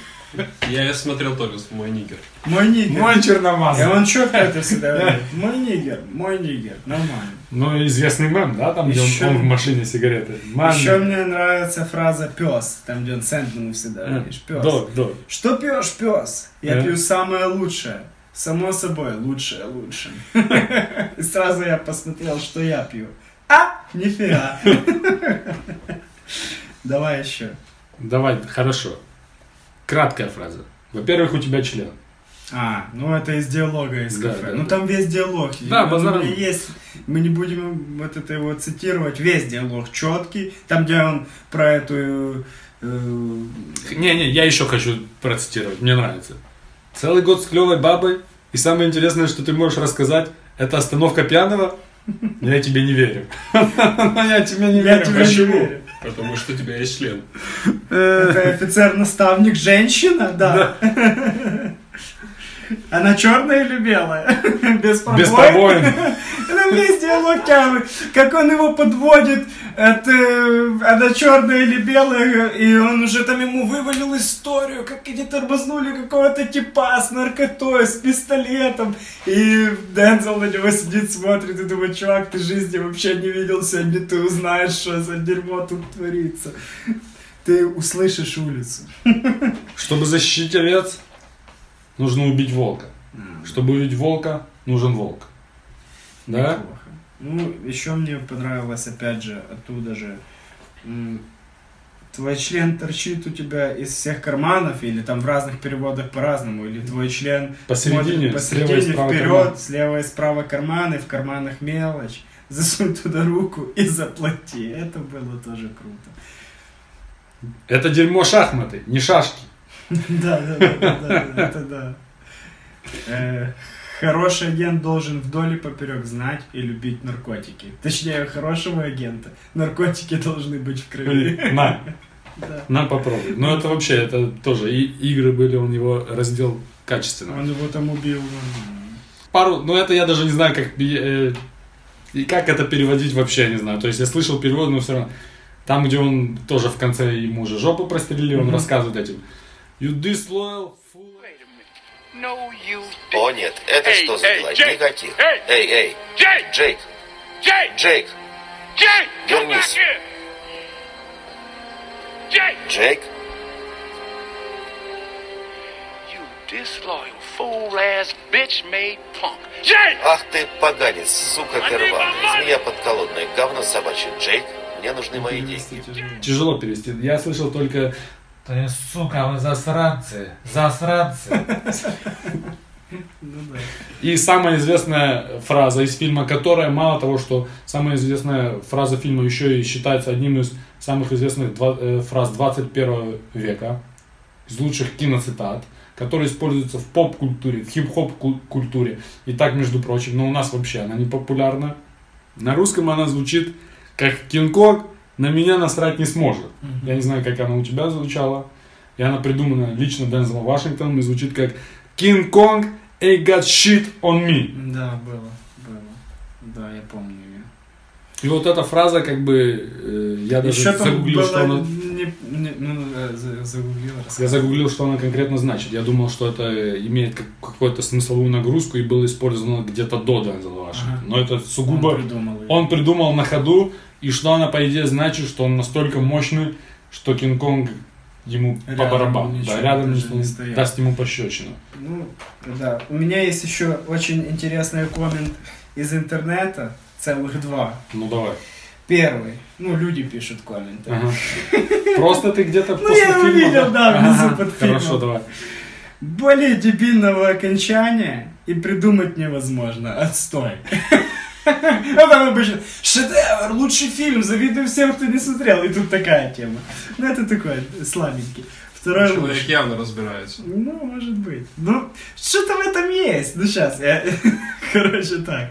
Я смотрел только с мой нигер. Мой нигер. Мой И черномазый. он четко это всегда говорит. Мой нигер, мой нигер. Нормально. Ну, известный мем, да, там, где он, в машине сигареты. Еще мне нравится фраза пес, там где он Сэндману всегда Э, говоришь. Пес. Да, да. Что пьешь, пес? Я Э? пью самое лучшее. Само собой, лучшее лучше. И сразу я посмотрел, что я пью. А, нифига. Давай еще. Давай, хорошо. Краткая фраза. Во-первых, у тебя член. А, ну это из диалога из Да, кафе. да, ну да. там весь диалог. Да, базар- есть. Мы не будем вот это его цитировать. Весь диалог четкий. Там, где он про эту э, Не-не, я еще хочу процитировать, мне нравится. Целый год с клевой бабой, и самое интересное, что ты можешь рассказать, это остановка пьяного. Я тебе не верю. Я тебе не верю. не Почему? Потому что у тебя есть член. Это офицер-наставник женщина, да. Она черная или белая? Без пробоин? Без пробоин. Там весь диалог тявы. Как он его подводит, это она черная или белая, и он уже там ему вывалил историю, как они тормознули какого-то типа с наркотой, с пистолетом. И Дензел на него сидит, смотрит и думает, чувак, ты жизни вообще не видел сегодня, ты узнаешь, что за дерьмо тут творится. Ты услышишь улицу. Чтобы защитить овец, нужно убить волка. Чтобы убить волка, нужен волк. Да? Неплохо. Ну, еще мне понравилось, опять же, оттуда же. Твой член торчит у тебя из всех карманов, или там в разных переводах по-разному, или твой член Посередине, смотрит слева посередине справа вперед, карман. слева и справа карманы, в карманах мелочь. Засунь туда руку и заплати. Это было тоже круто. Это дерьмо шахматы, не шашки. Да, да, да, да, да, это да. Э, Хороший агент должен вдоль и поперек знать и любить наркотики. Точнее, хорошего агента. Наркотики должны быть в крови. На, Да. на попробуй. Но это вообще, это тоже, и игры были, он его раздел качественно. Он его там убил. пару, ну это я даже не знаю, как э, и как это переводить вообще, я не знаю. То есть я слышал перевод, но все равно там, где он тоже в конце ему же жопу прострелили, он рассказывает этим. You disloyal fool. No, you О нет, это Эй, что за дела? Джейк! Никаких. Эй! Эй! Джейк! Джейк, Jake! Come back Вернись. Джейк. You disloyal, fool-ass, bitch-made punk. Jake! Ах ты поганец, сука первая, змея подколодная, говно собачье. Джейк, мне нужны мои деньги. Тяжело перевести. Я слышал только Ты, сука, вы засранцы, засранцы. Ну. И самая известная фраза из фильма, которая, мало того, что самая известная фраза фильма еще и считается одним из самых известных э, фраз 21 века, из лучших киноцитат, которые используются в поп-культуре, в хип-хоп ку- культуре. И так, между прочим, но у нас вообще она не популярна. На русском она звучит как Кинг-Конг на меня насрать не сможет. Я не знаю, как она у тебя звучала. И она придумана лично Дензелом Вашингтоном и звучит как Кинг-Конг ain't got shit on me. Да, было. Было. Да, я помню ее. И вот эта фраза, как бы, э, я даже Еще загуглил, что она... не- не- ну, э, за- загуглил, Я загуглил, что она конкретно значит. Я думал, что это имеет как- какую-то смысловую нагрузку и было использовано где-то до Дензела Вашингтона. Ага. Но это сугубо... Он придумал. Он придумал на ходу, и что она, по идее, значит, что он настолько мощный, что Кинг-Конг ему по Рядом барабану. ничего Да, рядом даже не, стоял. даст ему пощечину. Ну, да. У меня есть еще очень интересный коммент из интернета, целых два. Ну давай. Первый. Ну, люди пишут комменты. Ага. Просто ты где-то Ну, после я его фильма, видел, да, внизу под фильмом. Хорошо, давай. Более дебильного окончания и придумать невозможно. Отстой. Ну, там обычно шедевр, лучший фильм, завидую всем, кто не смотрел. И тут такая тема. Ну, это такой слабенький. Второй Человек лучший. явно разбирается. Ну, может быть. Ну, что-то в этом есть. Ну, сейчас, я... Короче, так.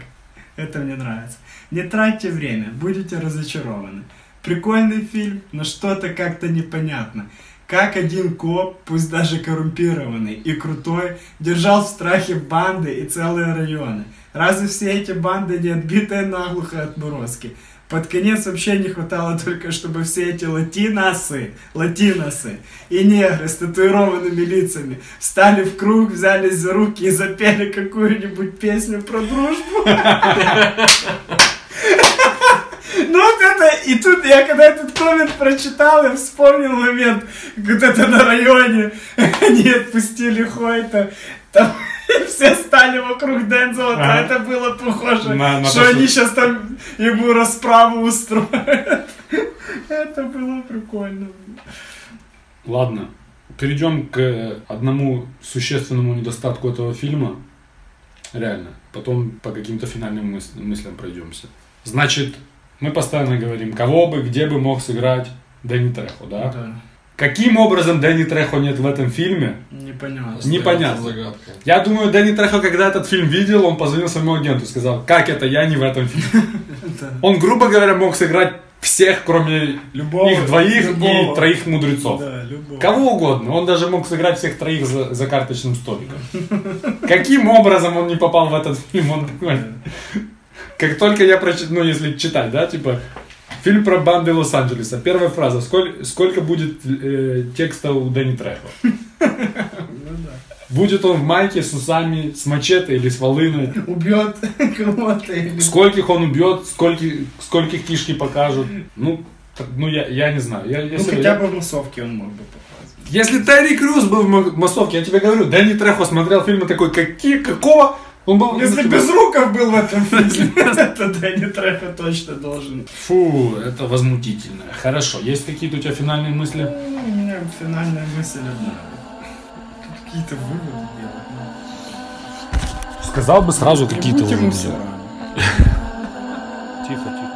Это мне нравится. Не тратьте время, будете разочарованы. Прикольный фильм, но что-то как-то непонятно. Как один коп, пусть даже коррумпированный и крутой, держал в страхе банды и целые районы. Разве все эти банды не отбитые наглухо отморозки? Под конец вообще не хватало только, чтобы все эти латиносы, латиносы и негры с татуированными лицами встали в круг, взялись за руки и запели какую-нибудь песню про дружбу. Ну вот это, и тут я когда этот коммент прочитал, я вспомнил момент, это на районе они отпустили Хойта, там все стали вокруг Дензела, то это было похоже, На- на что то, что- они сейчас там ему расправу устроят. Это было прикольно. Ладно, перейдем к одному существенному недостатку этого фильма. Реально. Потом по каким-то финальным мыс- мыслям пройдемся. Значит, мы постоянно говорим, кого бы, где бы мог сыграть Дэнни Трехо, да? Да, Каким образом Дэнни Трехо нет в этом фильме? непонятно. Непонятно. Загадка. Я думаю, Дэнни Трехо, когда этот фильм видел, он позвонил своему агенту и сказал, как это я не в этом фильме? Он, грубо говоря, мог сыграть всех, кроме Любого, их двоих любого. и троих мудрецов. Да, любого. Кого угодно. Он даже мог сыграть всех троих за, за карточным столиком. Каким образом он не попал в этот фильм, он такой. Как только я прочитал, ну если читать, да, типа, фильм про банды Лос-Анджелеса. Первая фраза. Сколько, сколько будет э, текста у Дэнни Трехо? Будет он в майке с усами, с мачете или с волыной? Убьет кого-то или... Скольких он убьет, скольких, скольких кишки покажут? Ну, ну я, я не знаю. Я, Ну, если, хотя я- бы в массовке он мог бы показывать. если Терри Крюс был в ма- массовке, я тебе говорю, Дэнни Трехо смотрел фильмы такой, какие, какого? Он был... Ну, если без руков был в этом фильме, то Дэнни Треппи точно должен. Фу, это возмутительно. Хорошо, есть какие-то у тебя финальные мысли? Ну, у меня финальная мысль одна. Тут какие-то выводы делать. Сказал бы сразу какие-то выводы. Тихо, тихо.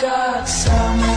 Got some